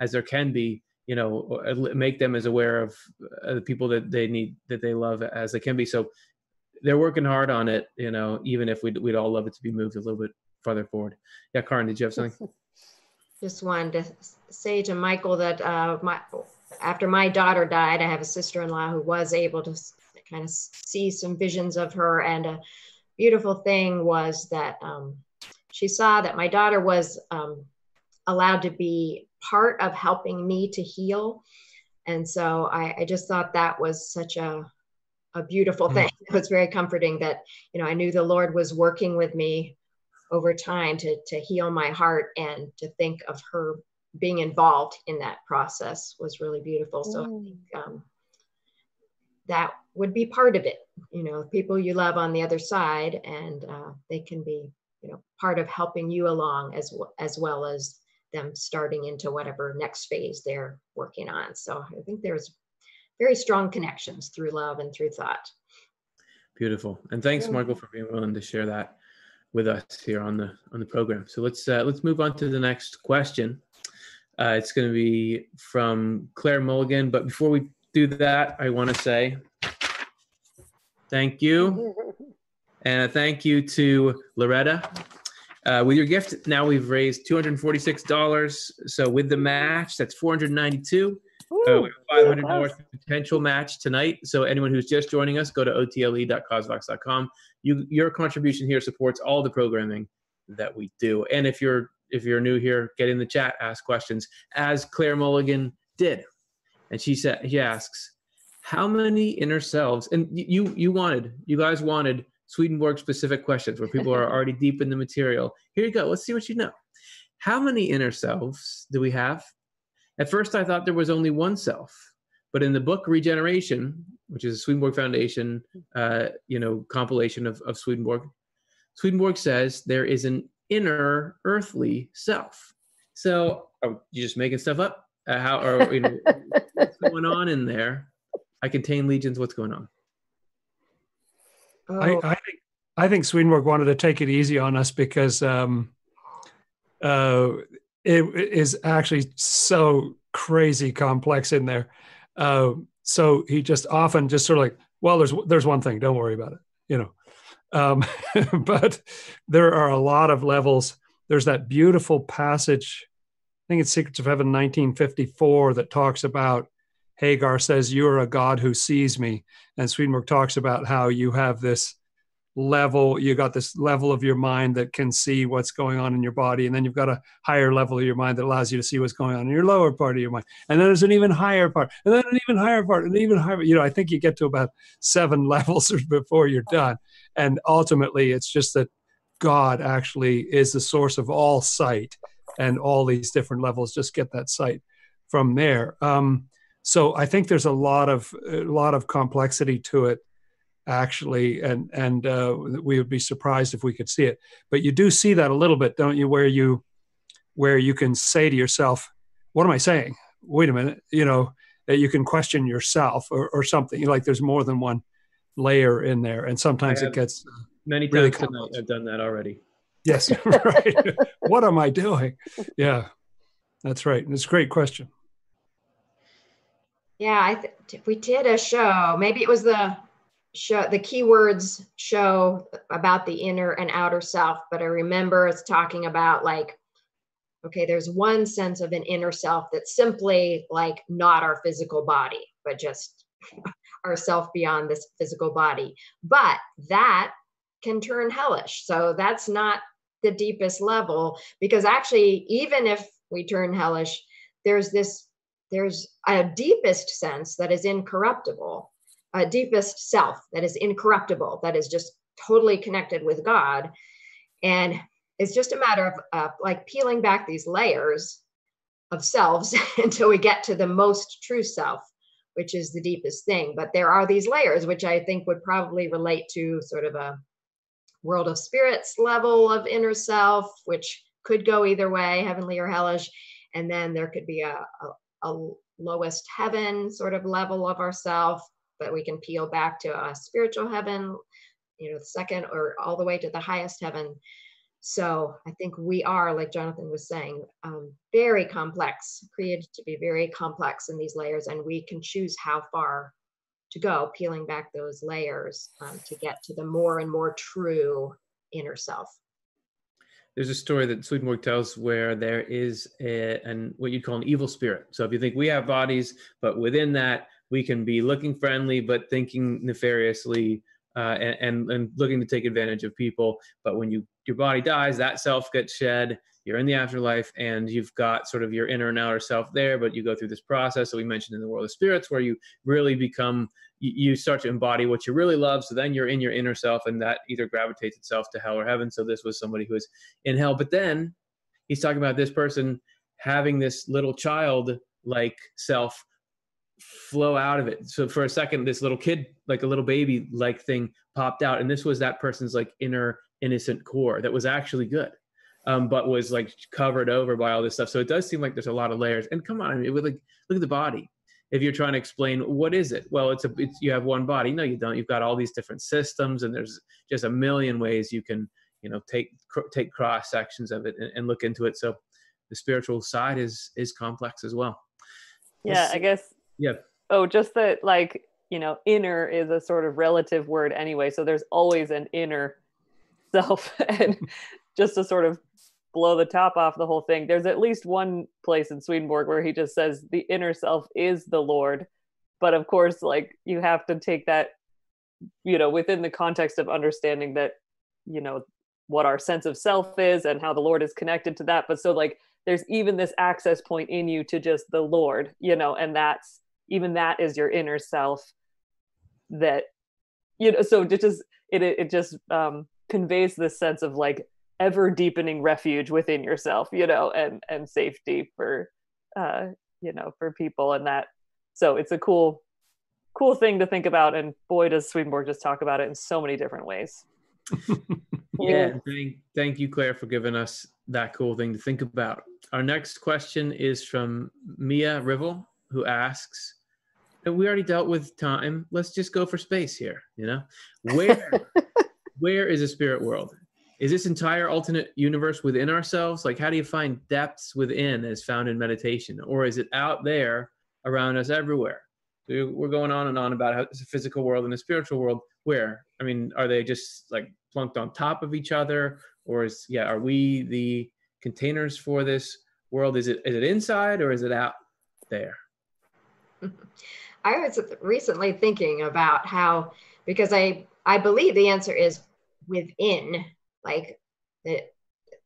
as there can be you know make them as aware of uh, the people that they need that they love as they can be so they're working hard on it you know even if we'd, we'd all love it to be moved a little bit farther forward yeah Karin did you have something just wanted to say to Michael that uh, my after my daughter died, I have a sister-in-law who was able to kind of see some visions of her. And a beautiful thing was that um, she saw that my daughter was um, allowed to be part of helping me to heal. And so I, I just thought that was such a a beautiful mm. thing. It was very comforting that you know I knew the Lord was working with me over time to, to heal my heart and to think of her being involved in that process was really beautiful. So mm. I think um, that would be part of it. You know, people you love on the other side, and uh, they can be, you know, part of helping you along as well, as well as them starting into whatever next phase they're working on. So I think there's very strong connections through love and through thought. Beautiful, and thanks, Michael, for being willing to share that with us here on the on the program. So let's uh, let's move on to the next question. Uh, it's going to be from Claire Mulligan. But before we do that, I want to say Thank you. And a thank you to Loretta. Uh, with your gift, now we've raised $246. So with the match, that's 492 uh, $500 potential match tonight. So anyone who's just joining us, go to otle.causevox.com. You, your contribution here supports all the programming that we do. And if you're if you're new here, get in the chat, ask questions, as Claire Mulligan did. And she said, he asks, how many inner selves? And you you wanted, you guys wanted Swedenborg specific questions where people are already deep in the material. Here you go. Let's see what you know. How many inner selves do we have? At first, I thought there was only one self, but in the book Regeneration, which is a Swedenborg Foundation, uh, you know, compilation of, of Swedenborg, Swedenborg says there is an inner earthly self. So, are you just making stuff up? Uh, how are you know, what's going on in there? I contain legions. What's going on? Oh. I, I, think I think Swedenborg wanted to take it easy on us because um, uh, it is actually so crazy complex in there. Uh, so he just often just sort of like, well, there's there's one thing, don't worry about it, you know. Um, but there are a lot of levels. There's that beautiful passage, I think it's Secrets of Heaven, 1954, that talks about Hagar says, "You are a God who sees me," and Swedenborg talks about how you have this level you got this level of your mind that can see what's going on in your body and then you've got a higher level of your mind that allows you to see what's going on in your lower part of your mind. And then there's an even higher part and then an even higher part and even higher you know i think you get to about seven levels before you're done. And ultimately it's just that god actually is the source of all sight and all these different levels just get that sight from there. Um, so i think there's a lot of a lot of complexity to it actually, and and uh, we would be surprised if we could see it. But you do see that a little bit, don't you? Where you where you can say to yourself, "What am I saying? Wait a minute," you know. That you can question yourself or, or something. Like there's more than one layer in there, and sometimes it gets many times really tonight. I've done that already. Yes, right. what am I doing? Yeah, that's right. It's a great question. Yeah, I th- we did a show. Maybe it was the show the keywords show about the inner and outer self but i remember it's talking about like okay there's one sense of an inner self that's simply like not our physical body but just our self beyond this physical body. But that can turn hellish. So that's not the deepest level because actually even if we turn hellish there's this there's a deepest sense that is incorruptible uh, deepest self that is incorruptible, that is just totally connected with God. And it's just a matter of uh, like peeling back these layers of selves until we get to the most true self, which is the deepest thing. But there are these layers, which I think would probably relate to sort of a world of spirits level of inner self, which could go either way, heavenly or hellish. And then there could be a, a, a lowest heaven sort of level of ourself but we can peel back to a spiritual heaven, you know, the second or all the way to the highest heaven. So I think we are, like Jonathan was saying, um, very complex, created to be very complex in these layers, and we can choose how far to go, peeling back those layers um, to get to the more and more true inner self. There's a story that Swedenborg tells where there is a, an what you'd call an evil spirit. So if you think we have bodies, but within that we can be looking friendly but thinking nefariously uh, and, and, looking to take advantage of people. But when you your body dies, that self gets shed. You're in the afterlife, and you've got sort of your inner and outer self there. But you go through this process that we mentioned in the world of spirits, where you really become you, start to embody what you really love. So then you're in your inner self, and that either gravitates itself to hell or heaven. So this was somebody who was in hell, but then he's talking about this person having this little child like self flow out of it. So for a second, this little kid, like a little baby like thing popped out. And this was that person's like inner innocent core that was actually good. Um, but was like covered over by all this stuff. So it does seem like there's a lot of layers. And come on, I mean, with like look at the body. If you're trying to explain what is it, well, it's a it's, you have one body. No, you don't. You've got all these different systems, and there's just a million ways you can you know take take cross sections of it and, and look into it. So the spiritual side is is complex as well. Yeah, I guess yeah. Oh, just that like you know, inner is a sort of relative word anyway. So there's always an inner self. and just to sort of blow the top off the whole thing, there's at least one place in Swedenborg where he just says the inner self is the Lord. But of course, like you have to take that, you know, within the context of understanding that, you know, what our sense of self is and how the Lord is connected to that. But so, like, there's even this access point in you to just the Lord, you know, and that's even that is your inner self that, you know, so it just, it, it just um, conveys this sense of like ever deepening refuge within yourself, you know, and, and safety for, uh, you know, for people and that. So it's a cool, cool thing to think about. And boy, does Swedenborg just talk about it in so many different ways. yeah, thank, thank you, Claire, for giving us that cool thing to think about. Our next question is from Mia Rivel, who asks, and we already dealt with time. Let's just go for space here. You know, where where is a spirit world? Is this entire alternate universe within ourselves? Like, how do you find depths within, as found in meditation, or is it out there around us everywhere? So we're going on and on about how it's a physical world and a spiritual world. Where? I mean, are they just like plunked on top of each other, or is yeah? Are we the containers for this world? Is it is it inside or is it out there? I was recently thinking about how because I I believe the answer is within like the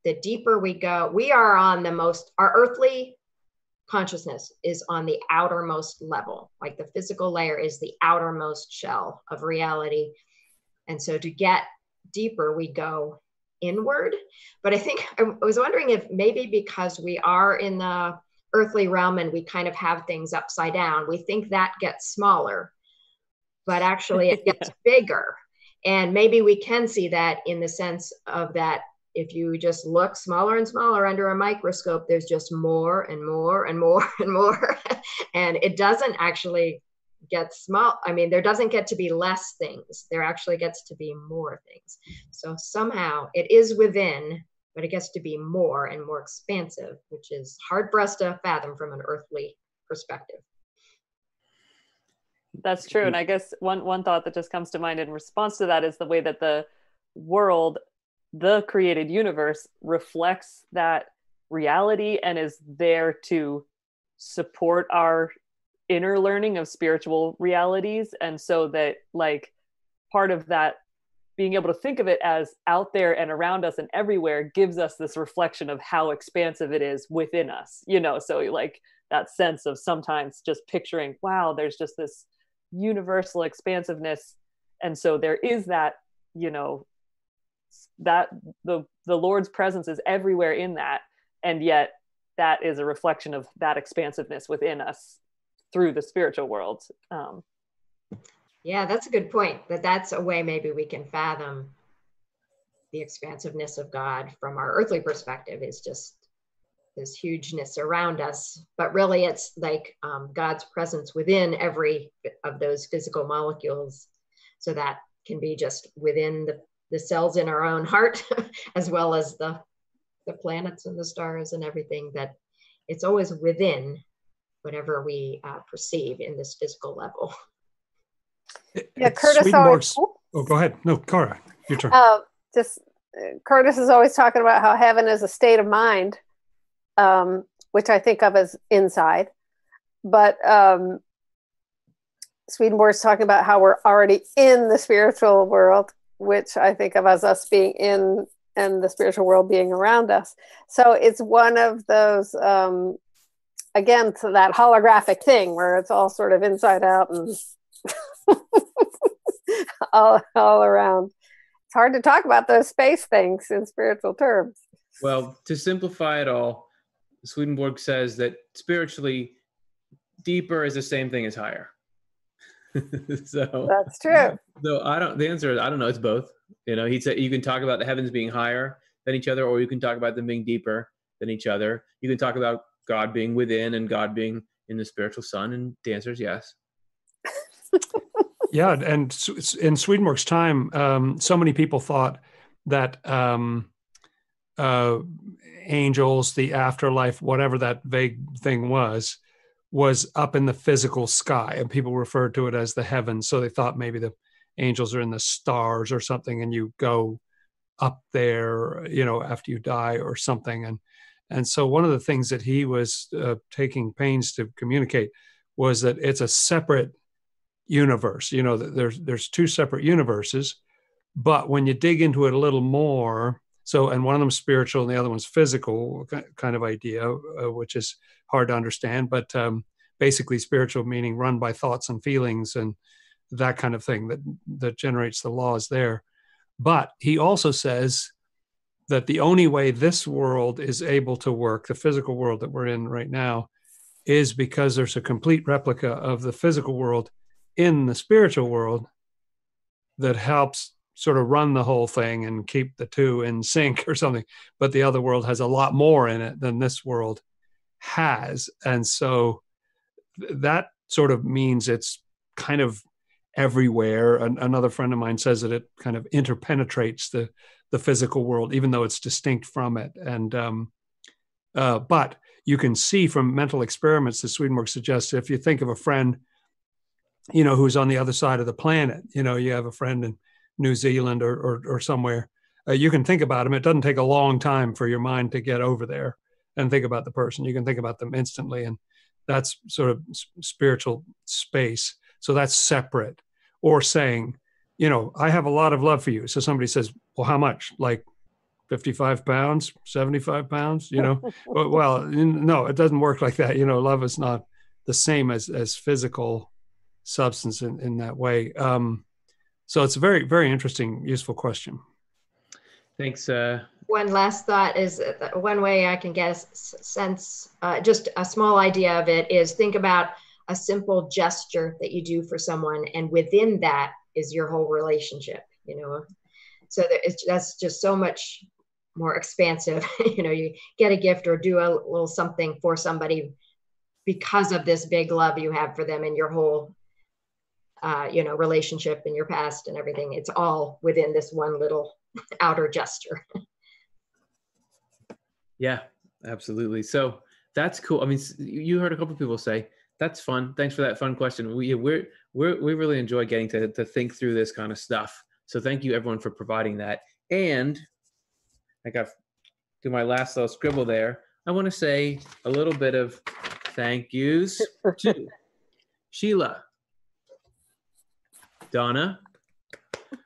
the deeper we go we are on the most our earthly consciousness is on the outermost level. Like the physical layer is the outermost shell of reality. And so to get deeper we go inward. But i think i was wondering if maybe because we are in the earthly realm and we kind of have things upside down we think that gets smaller but actually it gets bigger. And maybe we can see that in the sense of that if you just look smaller and smaller under a microscope there's just more and more and more and more. And it doesn't actually get small i mean there doesn't get to be less things there actually gets to be more things. So somehow it is within but it gets to be more and more expansive, which is hard for us to fathom from an earthly perspective. That's true. And I guess one one thought that just comes to mind in response to that is the way that the world, the created universe, reflects that reality and is there to support our inner learning of spiritual realities. And so that like part of that being able to think of it as out there and around us and everywhere gives us this reflection of how expansive it is within us you know? So like that sense of sometimes just picturing wow there's just this universal expansiveness. And so there is that you know that the the lord's presence is everywhere in that. And yet that is a reflection of that expansiveness within us through the spiritual world. Um, yeah, that's a good point. That that's a way maybe we can fathom the expansiveness of God from our earthly perspective is just this hugeness around us, but really it's like um, God's presence within every of those physical molecules. So that can be just within the, the cells in our own heart, as well as the the planets and the stars and everything. That it's always within whatever we uh, perceive in this physical level. Yeah, Curtis always. Oh, go ahead. No, Cora, your turn. Uh, just Curtis is always talking about how heaven is a state of mind, um, which I think of as inside. But um, Swedenborg's talking about how we're already in the spiritual world, which I think of as us being in and the spiritual world being around us. So it's one of those, um, again, to that holographic thing where it's all sort of inside out and all, all around. It's hard to talk about those space things in spiritual terms. Well, to simplify it all, Swedenborg says that spiritually, deeper is the same thing as higher. so that's true. So I don't. The answer is I don't know. It's both. You know, he said you can talk about the heavens being higher than each other, or you can talk about them being deeper than each other. You can talk about God being within and God being in the spiritual sun, and the answer is yes yeah, and in Swedenborg's time, um, so many people thought that um, uh, angels, the afterlife, whatever that vague thing was, was up in the physical sky, and people referred to it as the heavens. So they thought maybe the angels are in the stars or something, and you go up there, you know, after you die or something. And and so one of the things that he was uh, taking pains to communicate was that it's a separate universe. You know, there's there's two separate universes, but when you dig into it a little more, so and one of them spiritual and the other one's physical kind of idea, uh, which is hard to understand, but um, basically spiritual meaning run by thoughts and feelings and that kind of thing that that generates the laws there. But he also says that the only way this world is able to work, the physical world that we're in right now, is because there's a complete replica of the physical world in the spiritual world that helps sort of run the whole thing and keep the two in sync or something. But the other world has a lot more in it than this world has. And so that sort of means it's kind of everywhere. Another friend of mine says that it kind of interpenetrates the the physical world, even though it's distinct from it. And um, uh, but you can see from mental experiments that Swedenborg suggests if you think of a friend, you know, who's on the other side of the planet, you know, you have a friend in New Zealand or or, or somewhere, uh, you can think about them. It doesn't take a long time for your mind to get over there and think about the person. You can think about them instantly, and that's sort of spiritual space. So that's separate. Or saying, you know, I have a lot of love for you. So somebody says, well, how much? Like 55 pounds, 75 pounds, you know? well, no, it doesn't work like that. You know, love is not the same as, as physical substance in, in that way. Um, so it's a very, very interesting, useful question. Thanks. Uh... One last thought is one way I can get a sense, uh, just a small idea of it is think about a simple gesture that you do for someone, and within that is your whole relationship. You know, so that it's, that's just so much more expansive. you know, you get a gift or do a little something for somebody because of this big love you have for them and your whole uh, you know relationship and your past and everything. It's all within this one little outer gesture. Yeah absolutely. So that's cool. I mean you heard a couple people say that's fun. Thanks for that fun question. We we're, we're we really enjoy getting to, to think through this kind of stuff. So thank you everyone for providing that. And I got to my last little scribble there. I want to say a little bit of thank yous to Sheila, Donna.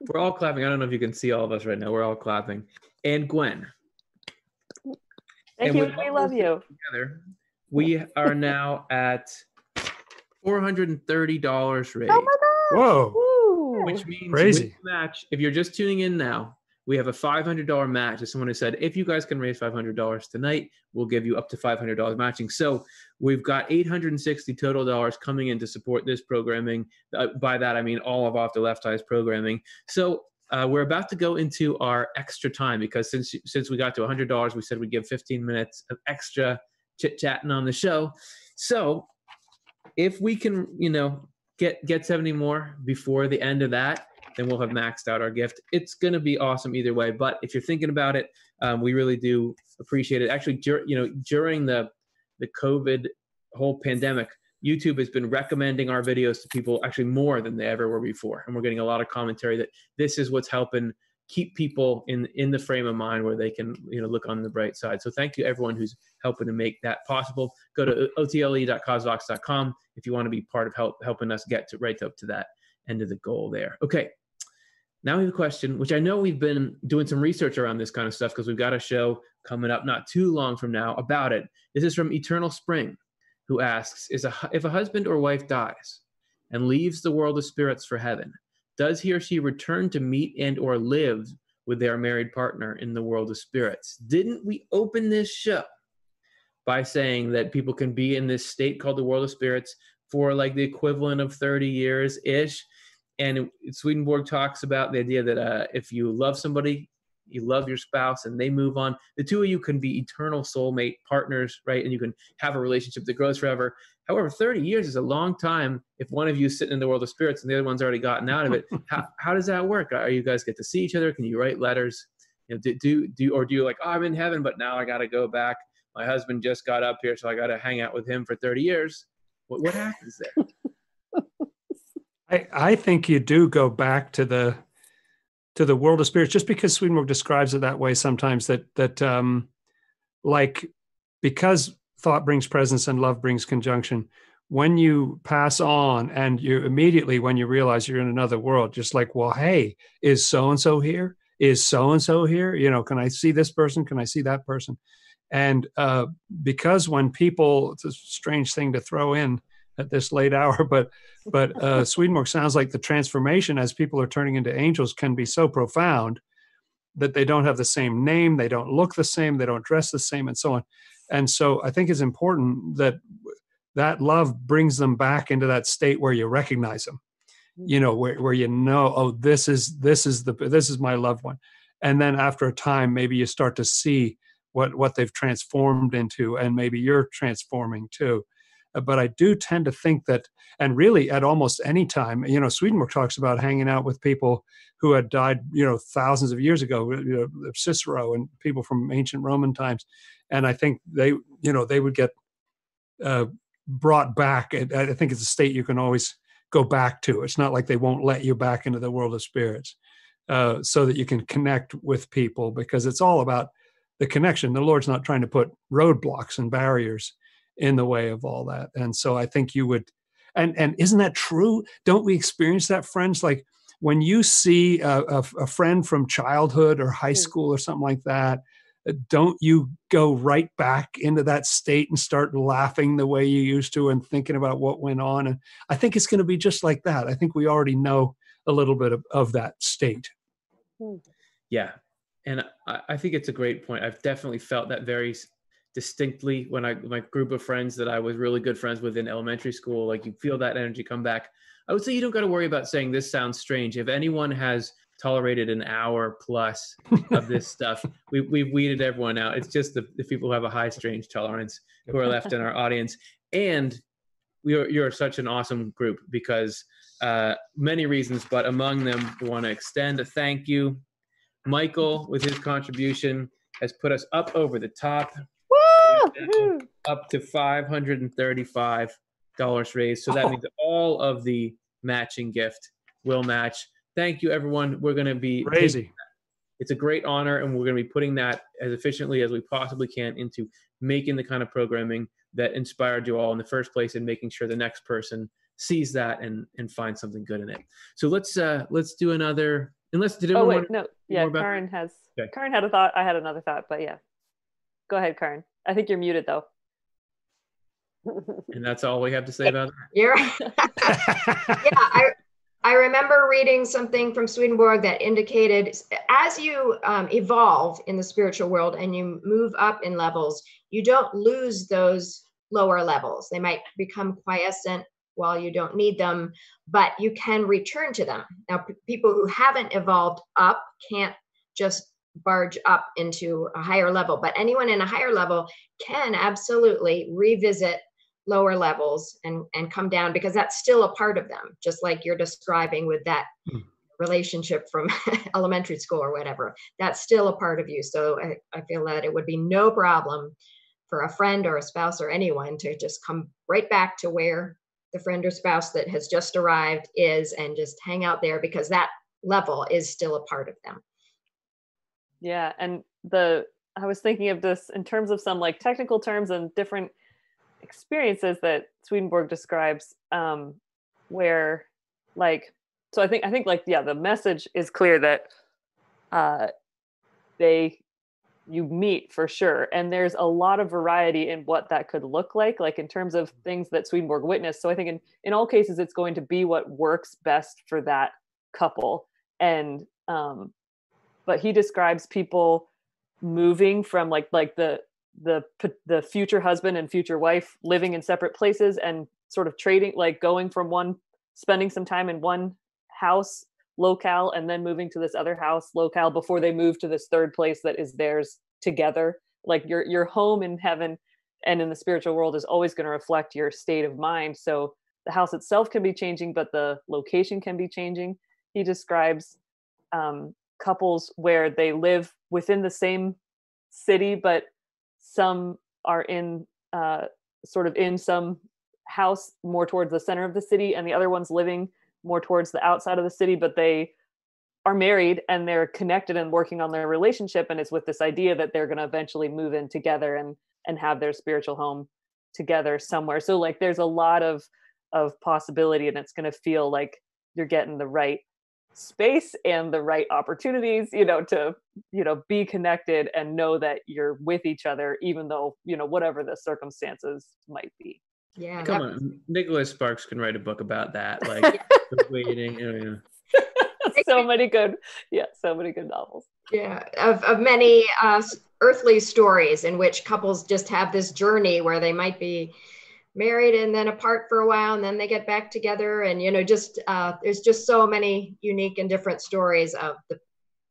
We're all clapping. I don't know if you can see all of us right now. We're all clapping. And Gwen. Thank and you. We love you. Together, we are now at $430 raised. Oh my God. Whoa which means crazy match. If you're just tuning in now, we have a $500 match. As someone has said, if you guys can raise $500 tonight, we'll give you up to $500 matching. So we've got 860 total dollars coming in to support this programming. Uh, by that I mean all of Off the Left Eye's programming. So uh, we're about to go into our extra time because since since we got to $100, we said we'd give 15 minutes of extra chit chatting on the show. So if we can, you know, get get 70 more before the end of that then we'll have maxed out our gift. It's going to be awesome either way but if you're thinking about it um, we really do appreciate it. Actually dur- you know during the the covid whole pandemic youtube has been recommending our videos to people actually more than they ever were before and we're getting a lot of commentary that this is what's helping keep people in in the frame of mind where they can you know look on the bright side. So thank you everyone who's helping to make that possible. Go to otle.causevox.com if you want to be part of help helping us get to right up to that end of the goal there. Okay now we have a question which i know we've been doing some research around this kind of stuff because we've got a show coming up not too long from now about it. This is from eternal spring who asks is a if a husband or wife dies and leaves the world of spirits for heaven does he or she return to meet and or live with their married partner in the world of spirits? Didn't we open this show by saying that people can be in this state called the world of spirits for like the equivalent of 30 years ish and swedenborg talks about the idea that uh, if you love somebody you love your spouse and they move on the two of you can be eternal soulmate partners right? And you can have a relationship that grows forever. However 30 years is a long time if one of you is sitting in the world of spirits and the other one's already gotten out of it. How, how does that work? Are you guys get to see each other? Can you write letters? You know, do, do do or do you like oh i'm in heaven but now i got to go back. My husband just got up here so i got to hang out with him for 30 years. What what happens there? I, I think you do go back to the to the world of spirits just because Swedenborg describes it that way sometimes that that um like because thought brings presence and love brings conjunction when you pass on and you immediately when you realize you're in another world just like well hey is so and so here? Is so and so here? You know can i see this person? Can i see that person? And uh, because when people it's a strange thing to throw in at this late hour but but uh, swedenborg sounds like the transformation as people are turning into angels can be so profound that they don't have the same name they don't look the same they don't dress the same and so on. And so i think it's important that that love brings them back into that state where you recognize them you know where, where you know oh this is this is the this is my loved one. And then after a time maybe you start to see what what they've transformed into and maybe you're transforming too but i do tend to think that and really at almost any time you know swedenborg talks about hanging out with people who had died you know thousands of years ago you know cicero and people from ancient roman times. And i think they you know they would get uh, brought back. I think it's a state you can always go back to. It's not like they won't let you back into the world of spirits uh, so that you can connect with people because it's all about the connection. The lord's not trying to put roadblocks and barriers in the way of all that. And so i think you would and and isn't that true? Don't we experience that friends? Like when you see a, a, a friend from childhood or high mm. school or something like that don't you go right back into that state and start laughing the way you used to and thinking about what went on? And i think it's going to be just like that. I think we already know a little bit of, of that state. Hmm. Yeah, and I, I think it's a great point. I've definitely felt that very s- distinctly when I my group of friends that I was really good friends with in elementary school. Like you feel that energy come back. I would say you don't got to worry about saying this sounds strange. If anyone has tolerated an hour plus of this stuff, we we've weeded everyone out. It's just the, the people who have a high strange tolerance who are left in our audience. And we are you're such an awesome group because uh, many reasons, but among them, we want to extend a thank you. Michael, with his contribution, has put us up over the top, Woo! up to five hundred and thirty-five dollars raised. So that means all of the matching gift will match. Thank you, everyone. We're going to be crazy it's a great honor and we're going to be putting that as efficiently as we possibly can into making the kind of programming that inspired you all in the first place and making sure the next person sees that and and finds something good in it so let's uh let's do another unless did anyone? Oh wait, want no, yeah, Karen has. Okay. Karen had a thought. I had another thought, but yeah, go ahead, Karen. I think you're muted though. and that's all we have to say about it You're yeah, I I remember reading something from Swedenborg that indicated as you um, evolve in the spiritual world and you move up in levels, you don't lose those lower levels. They might become quiescent while you don't need them, but you can return to them. Now, p- people who haven't evolved up can't just barge up into a higher level, but anyone in a higher level can absolutely revisit lower levels and and come down because that's still a part of them just like you're describing with that Hmm. relationship from elementary school or whatever. That's still a part of you. So I, I feel that it would be no problem for a friend or a spouse or anyone to just come right back to where the friend or spouse that has just arrived is and just hang out there because that level is still a part of them Yeah, and the I was thinking of this in terms of some like technical terms and different experiences that Swedenborg describes, um, where like so I think I think like yeah, the message is clear that uh, they you meet for sure, and there's a lot of variety in what that could look like, like in terms of things that Swedenborg witnessed. So I think in in all cases it's going to be what works best for that couple, and um, but he describes people moving from like like the the the future husband and future wife living in separate places and sort of trading like going from one spending some time in one house locale and then moving to this other house locale before they move to this third place that is theirs together. Like your your home in heaven and in the spiritual world is always going to reflect your state of mind. So the house itself can be changing but the location can be changing. He describes um, couples where they live within the same city but some are in uh, sort of in some house more towards the center of the city and the other one's living more towards the outside of the city but they are married and they're connected and working on their relationship and it's with this idea that they're going to eventually move in together and and have their spiritual home together somewhere. So like there's a lot of of possibility and it's going to feel like you're getting the right space and the right opportunities you know to you know be connected and know that you're with each other even though you know whatever the circumstances might be Yeah. Come that- on, Nicholas Sparks can write a book about that. Like waiting. you know, so many good yeah so many good novels Yeah, of, of many uh, earthly stories in which couples just have this journey where they might be married and then apart for a while and then they get back together. And, you know, just uh, there's just so many unique and different stories of the,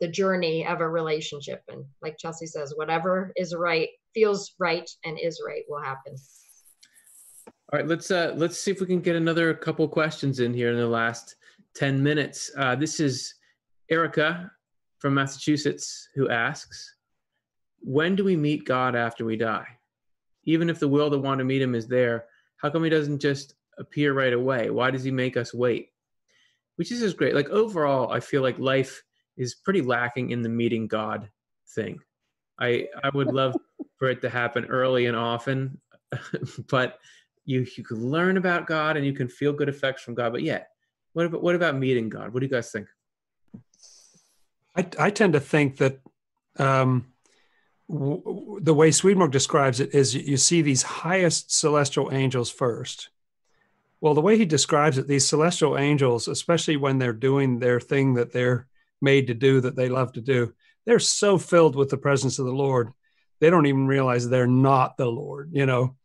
the journey of a relationship. And like Chelsea says, whatever is right, feels right, and is right will happen. All right, let's uh let's see if we can get another couple questions in here in the last 10 minutes. Uh, this is Erica from Massachusetts who asks, when do we meet God after we die? Even if the will to want to meet him is there, how come he doesn't just appear right away? Why does he make us wait? Which is just great. Like overall, I feel like life is pretty lacking in the meeting God thing. I I would love for it to happen early and often, but you you can learn about God and you can feel good effects from God. But yeah, what about what about meeting God? What do you guys think? I, I tend to think that um, the way Swedenborg describes it is you see these highest celestial angels first. Well, the way he describes it, these celestial angels, especially when they're doing their thing that they're made to do, that they love to do, they're so filled with the presence of the Lord, they don't even realize they're not the Lord, you know.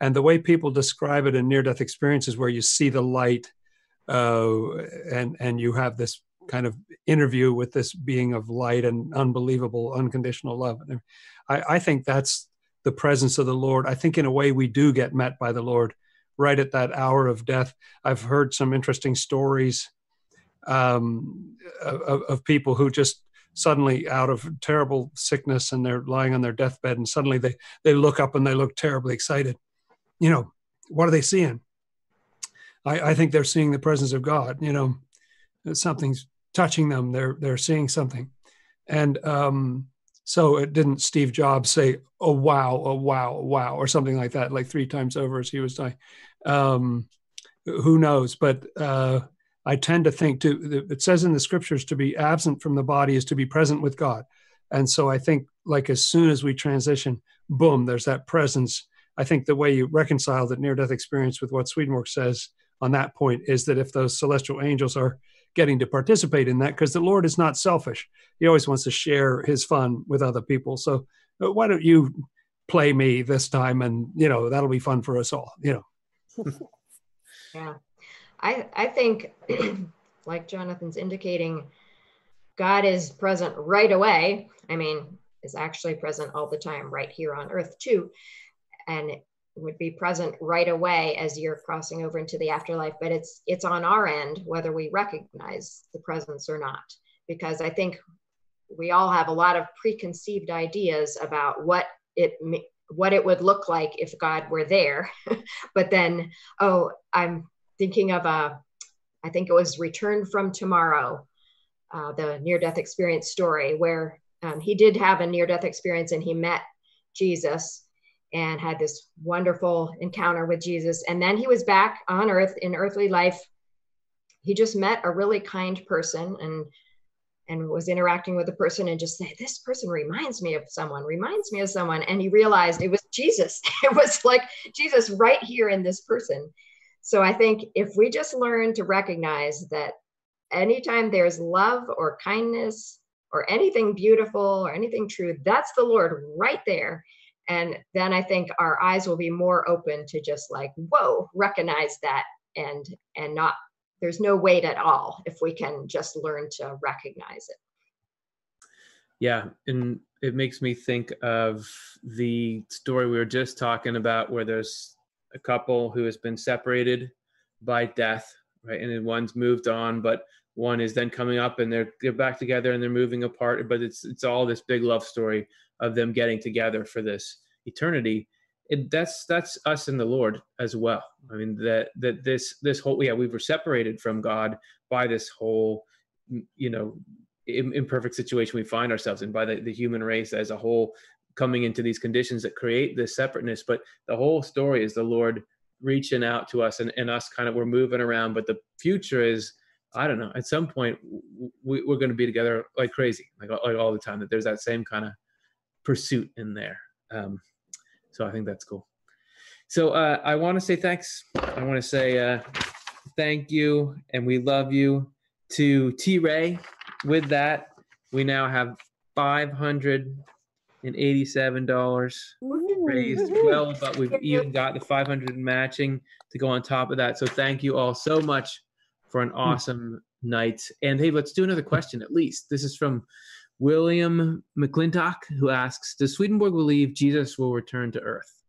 And the way people describe it in near-death experiences, where you see the light, uh, and and you have this kind of interview with this being of light and unbelievable unconditional love. I, I think that's the presence of the Lord. I think in a way we do get met by the Lord right at that hour of death. I've heard some interesting stories um, of, of people who just suddenly out of terrible sickness and they're lying on their deathbed and suddenly they they look up and they look terribly excited. You know, what are they seeing? I, I think they're seeing the presence of God. You know, something's touching them. They're they're seeing something, and um, so it didn't Steve Jobs say, "Oh wow, oh wow, oh, wow," or something like that, like three times over as he was dying. Um, who knows? But uh, I tend to think to it says in the scriptures to be absent from the body is to be present with God, and so I think like as soon as we transition, boom, there's that presence. I think the way you reconcile the near death experience with what Swedenborg says on that point is that if those celestial angels are getting to participate in that because the Lord is not selfish. He always wants to share his fun with other people. So uh, why don't you play me this time and you know that'll be fun for us all, you know. Yeah. I I think like Jonathan's indicating God is present right away. I mean, is actually present all the time right here on earth too. And would be present right away as you're crossing over into the afterlife, but it's it's on our end whether we recognize the presence or not. Because I think we all have a lot of preconceived ideas about what it what it would look like if God were there. but then, oh, I'm thinking of a, I think it was Return from Tomorrow, uh, the near death experience story, where um, he did have a near death experience and he met Jesus and had this wonderful encounter with Jesus. And then he was back on earth in earthly life. He just met a really kind person and and was interacting with the person and just said, This person reminds me of someone, reminds me of someone. And he realized it was Jesus. It was like Jesus right here in this person. So I think if we just learn to recognize that anytime there's love or kindness or anything beautiful or anything true, that's the Lord right there. And then I think our eyes will be more open to just like, whoa, recognize that and and not there's no wait at all if we can just learn to recognize it. Yeah, and it makes me think of the story we were just talking about where there's a couple who has been separated by death, right? And then one's moved on, but one is then coming up and they're they're back together and they're moving apart, but it's it's all this big love story of them getting together for this eternity. it, that's that's us in the Lord as well. I mean that that this this whole yeah we were separated from God by this whole mm, you know imperfect situation we find ourselves in by the, the human race as a whole coming into these conditions that create this separateness but the whole story is the lord reaching out to us and, and us kind of we're moving around but the future is i don't know at some point we, are going to be together like crazy like, like all the time that there's that same kind of pursuit in there um, so I think that's cool. So uh, I want to say thanks. I want to say uh, thank you and we love you to T Ray. With that, we now have five hundred and eighty-seven dollars raised. Well, but we've even got the five hundred matching to go on top of that. So thank you all so much for an awesome night. And hey, let's do another question at least. This is from William McClintock, who asks Does Swedenborg believe Jesus will return to Earth?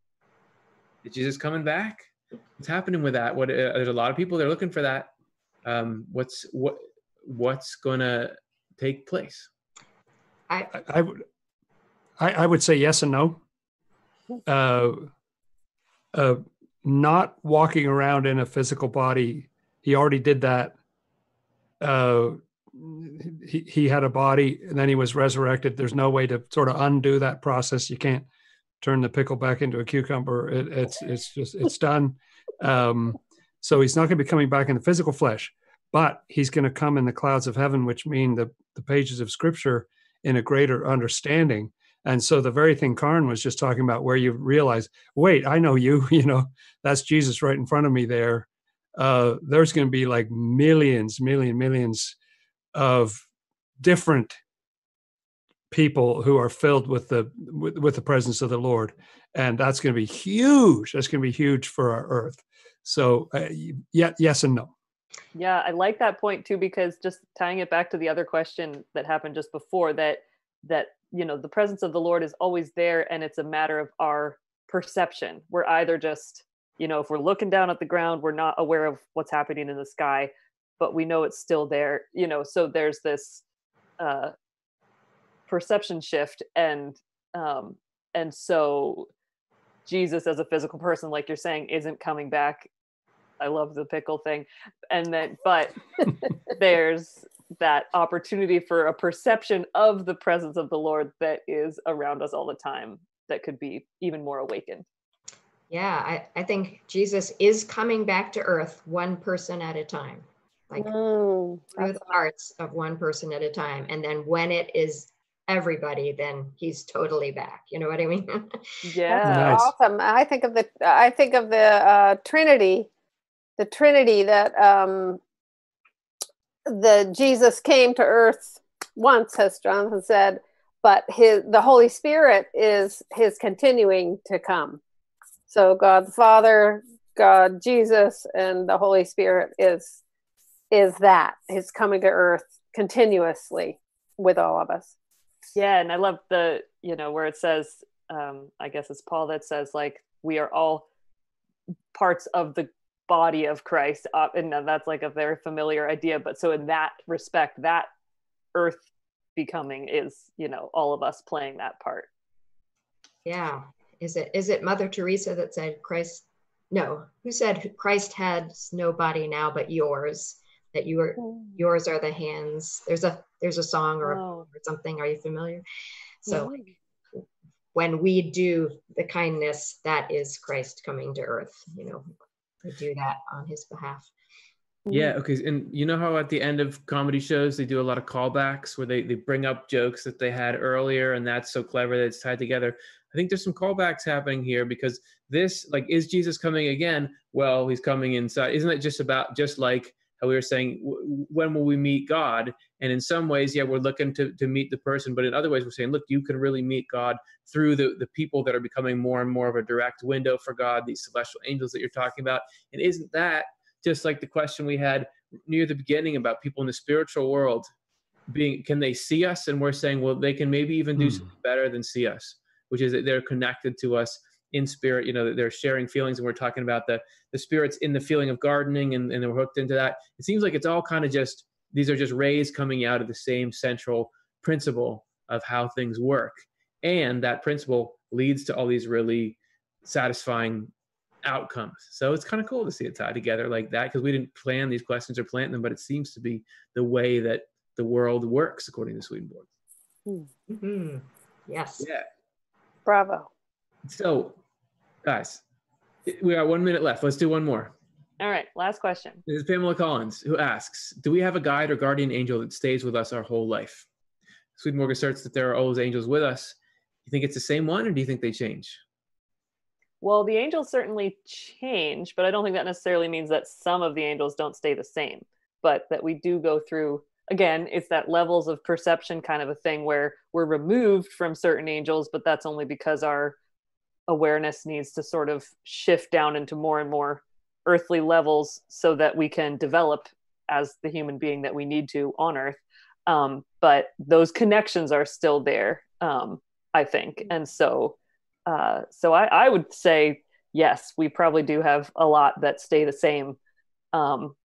Is Jesus coming back? What's happening with that? What uh, there's a lot of people that are looking for that. Um, what's what what's going to take place? I, I would I, I, would say yes and no. Uh, uh, not walking around in a physical body, he already did that. Uh, he, he had a body and then he was resurrected. There's no way to sort of undo that process. You can't turn the pickle back into a cucumber. It, it's it's just it's done. Um, so he's not going to be coming back in the physical flesh, but he's going to come in the clouds of heaven, which mean the the pages of Scripture in a greater understanding. And so the very thing Karin was just talking about, where you realize, wait, I know you. You know, that's Jesus right in front of me there. Uh, there's going to be like millions, million, millions of different people who are filled with the with, with the presence of the Lord, and that's going to be huge. That's going to be huge for our earth. So, uh, yeah, yes and no. Yeah, I like that point too because just tying it back to the other question that happened just before that that you know the presence of the Lord is always there, and it's a matter of our perception. We're either just you know if we're looking down at the ground, we're not aware of what's happening in the sky, but we know it's still there you know so there's this uh perception shift and um and so jesus as a physical person like you're saying isn't coming back. I love the pickle thing. And then but there's that opportunity for a perception of the presence of the lord that is around us all the time that could be even more awakened. Yeah i, I think jesus is coming back to earth one person at a time like mm, through the hearts of one person at a time. And then when it is everybody, then he's totally back. You know what I mean? yeah, nice. awesome. I think of the I think of the uh, Trinity, the Trinity that um, the Jesus came to Earth once, as Jonathan said, but his the Holy Spirit is his continuing to come. So God the Father, God Jesus, and the Holy Spirit is is that is coming to earth continuously with all of us. Yeah and i love the you know where it says um i guess it's paul that says like we are all parts of the body of christ. Uh, and that's like a very familiar idea but so in that respect that earth becoming is you know all of us playing that part. Yeah. Is it is it mother teresa that said christ no who said christ has no body now but yours that you are mm. yours are the hands. There's a there's a song or, oh. or something. Are you familiar? So like when we do the kindness that is christ coming to earth you know we do that on his behalf. Yeah okay and you know how at the end of comedy shows they do a lot of callbacks where they, they bring up jokes that they had earlier and that's so clever that it's tied together? I think there's some callbacks happening here because this like is jesus coming again? Well he's coming inside. Isn't it just about just like how we were saying when will we meet god? And in some ways yeah we're looking to, to meet the person but in other ways we're saying look you can really meet god through the, the people that are becoming more and more of a direct window for god these celestial angels that you're talking about. And isn't that just like the question we had near the beginning about people in the spiritual world being can they see us? And we're saying well they can maybe even do mm. something better than see us which is that they're connected to us in spirit you know they're sharing feelings and we're talking about the the spirits in the feeling of gardening and, and we're hooked into that it seems like it's all kind of just these are just rays coming out of the same central principle of how things work and that principle leads to all these really satisfying outcomes. So it's kind of cool to see it tied together like that because we didn't plan these questions or plant them, but it seems to be the way that the world works according to Swedenborg. Mhm. Yes. Yeah. Bravo. So, guys, we got one minute left. Let's do one more. All right, last question. This is Pamela Collins who asks Do we have a guide or guardian angel that stays with us our whole life? Swedenborg asserts that there are always angels with us. You think it's the same one or do you think they change? Well, the angels certainly change, but I don't think that necessarily means that some of the angels don't stay the same, but that we do go through again, it's that levels of perception kind of a thing where we're removed from certain angels, but that's only because our awareness needs to sort of shift down into more and more earthly levels so that we can develop as the human being that we need to on earth. Um, but those connections are still there, um, I think. And so, uh, so I, I would say, yes, we probably do have a lot that stay the same. Um,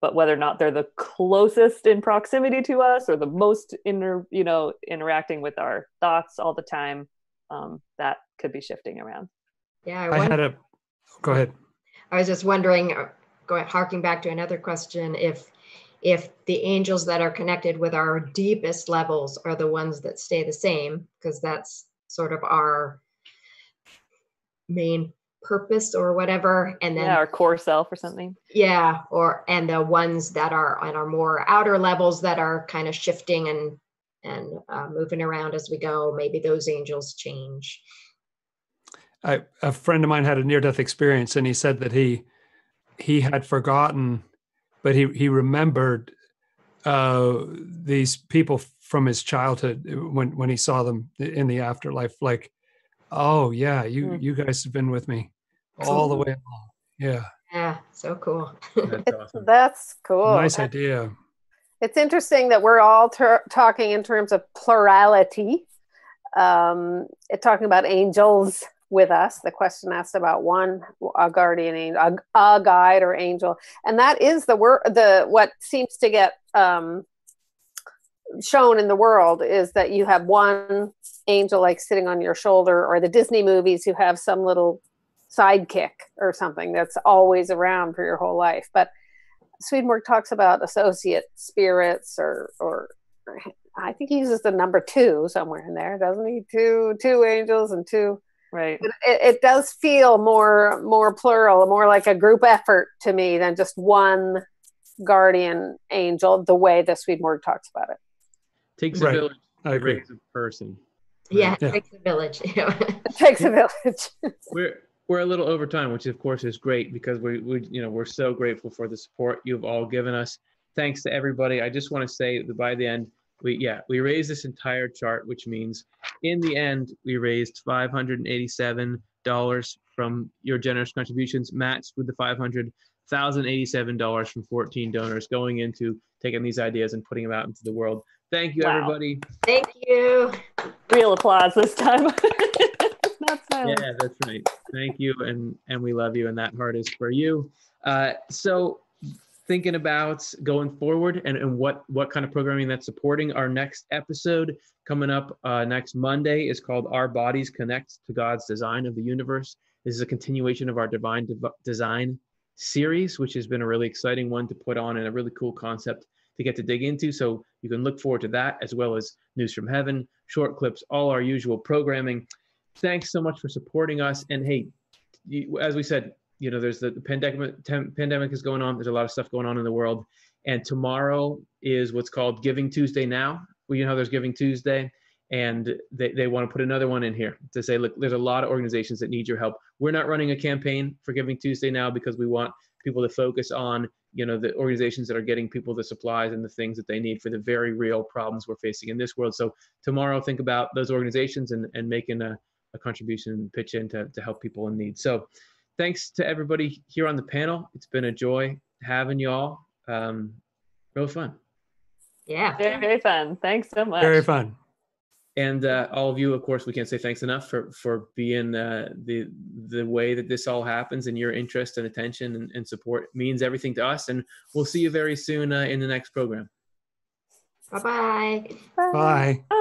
but whether or not they're the closest in proximity to us or the most inter, you know, interacting with our thoughts all the time, um, that could be shifting around. Yeah. I, I wonder- had a. Go ahead. I was just wondering, uh, going harking back to another question, if if the angels that are connected with our deepest levels are the ones that stay the same, because that's sort of our main purpose or whatever, and then yeah, our core self or something. yeah, or and the ones that are on our more outer levels that are kind of shifting and and uh, moving around as we go, maybe those angels change. I, a friend of mine had a near death experience and he said that he he had forgotten but he he remembered uh these people from his childhood when when he saw them in the afterlife like oh yeah you Mm. you guys have been with me all the way along yeah Yeah, so cool. That's awesome. That's cool. nice idea It's interesting that we're all ter- talking in terms of plurality, um, talking about angels with us. The question asked about one, a guardian angel, a, a guide or angel, and that is the word. The what seems to get um, shown in the world is that you have one angel like sitting on your shoulder, or the Disney movies, you have some little sidekick or something that's always around for your whole life, but Swedenborg talks about associate spirits or or I think he uses the number two somewhere in there, doesn't he? Two two angels and two. Right. It, it does feel more more plural, more like a group effort to me than just one guardian angel. The way that Swedenborg talks about it. Takes Right. a village i agree raise a person. Yeah, Yeah. it takes a village. It takes a village. We're we're a little over time, which of course is great because we we you know we're so grateful for the support you've all given us. Thanks to everybody. I just want to say that by the end, we yeah we raised this entire chart, which means in the end we raised five hundred and eighty-seven dollars from your generous contributions, matched with the five hundred thousand eighty-seven dollars from fourteen donors going into taking these ideas and putting them out into the world. Thank you, Wow. everybody. Thank you. Real applause this time. Not. Yeah, that's right. Thank you, and and we love you, and that heart is for you. Uh, so, thinking about going forward and, and what what kind of programming that's supporting our next episode coming up uh, next Monday is called "Our Bodies Connect to God's Design of the Universe." This is a continuation of our Divine Design series, which has been a really exciting one to put on and a really cool concept to get to dig into. So you can look forward to that as well as News from Heaven, short clips, all our usual programming thanks so much for supporting us. And hey, you, as we said, you know, there's the, the pandemic. Tem, pandemic is going on. There's a lot of stuff going on in the world. And tomorrow is what's called Giving Tuesday. Now, well, you know, there's Giving Tuesday, and they, they want to put another one in here to say, look, there's a lot of organizations that need your help. We're not running a campaign for Giving Tuesday now because we want people to focus on you know the organizations that are getting people the supplies and the things that they need for the very real problems we're facing in this world so tomorrow think about those organizations and, and making a, a contribution pitch in to, to help people in need. So thanks to everybody here on the panel. It's been a joy having y'all. Um, real fun. Yeah. Very, very fun. Thanks so much. very fun And uh, all of you, of course, we can't say thanks enough for for being uh, the the way that this all happens and your interest and attention and, and support means everything to us. And we'll see you very soon uh, in the next program. Bye bye. bye Bye.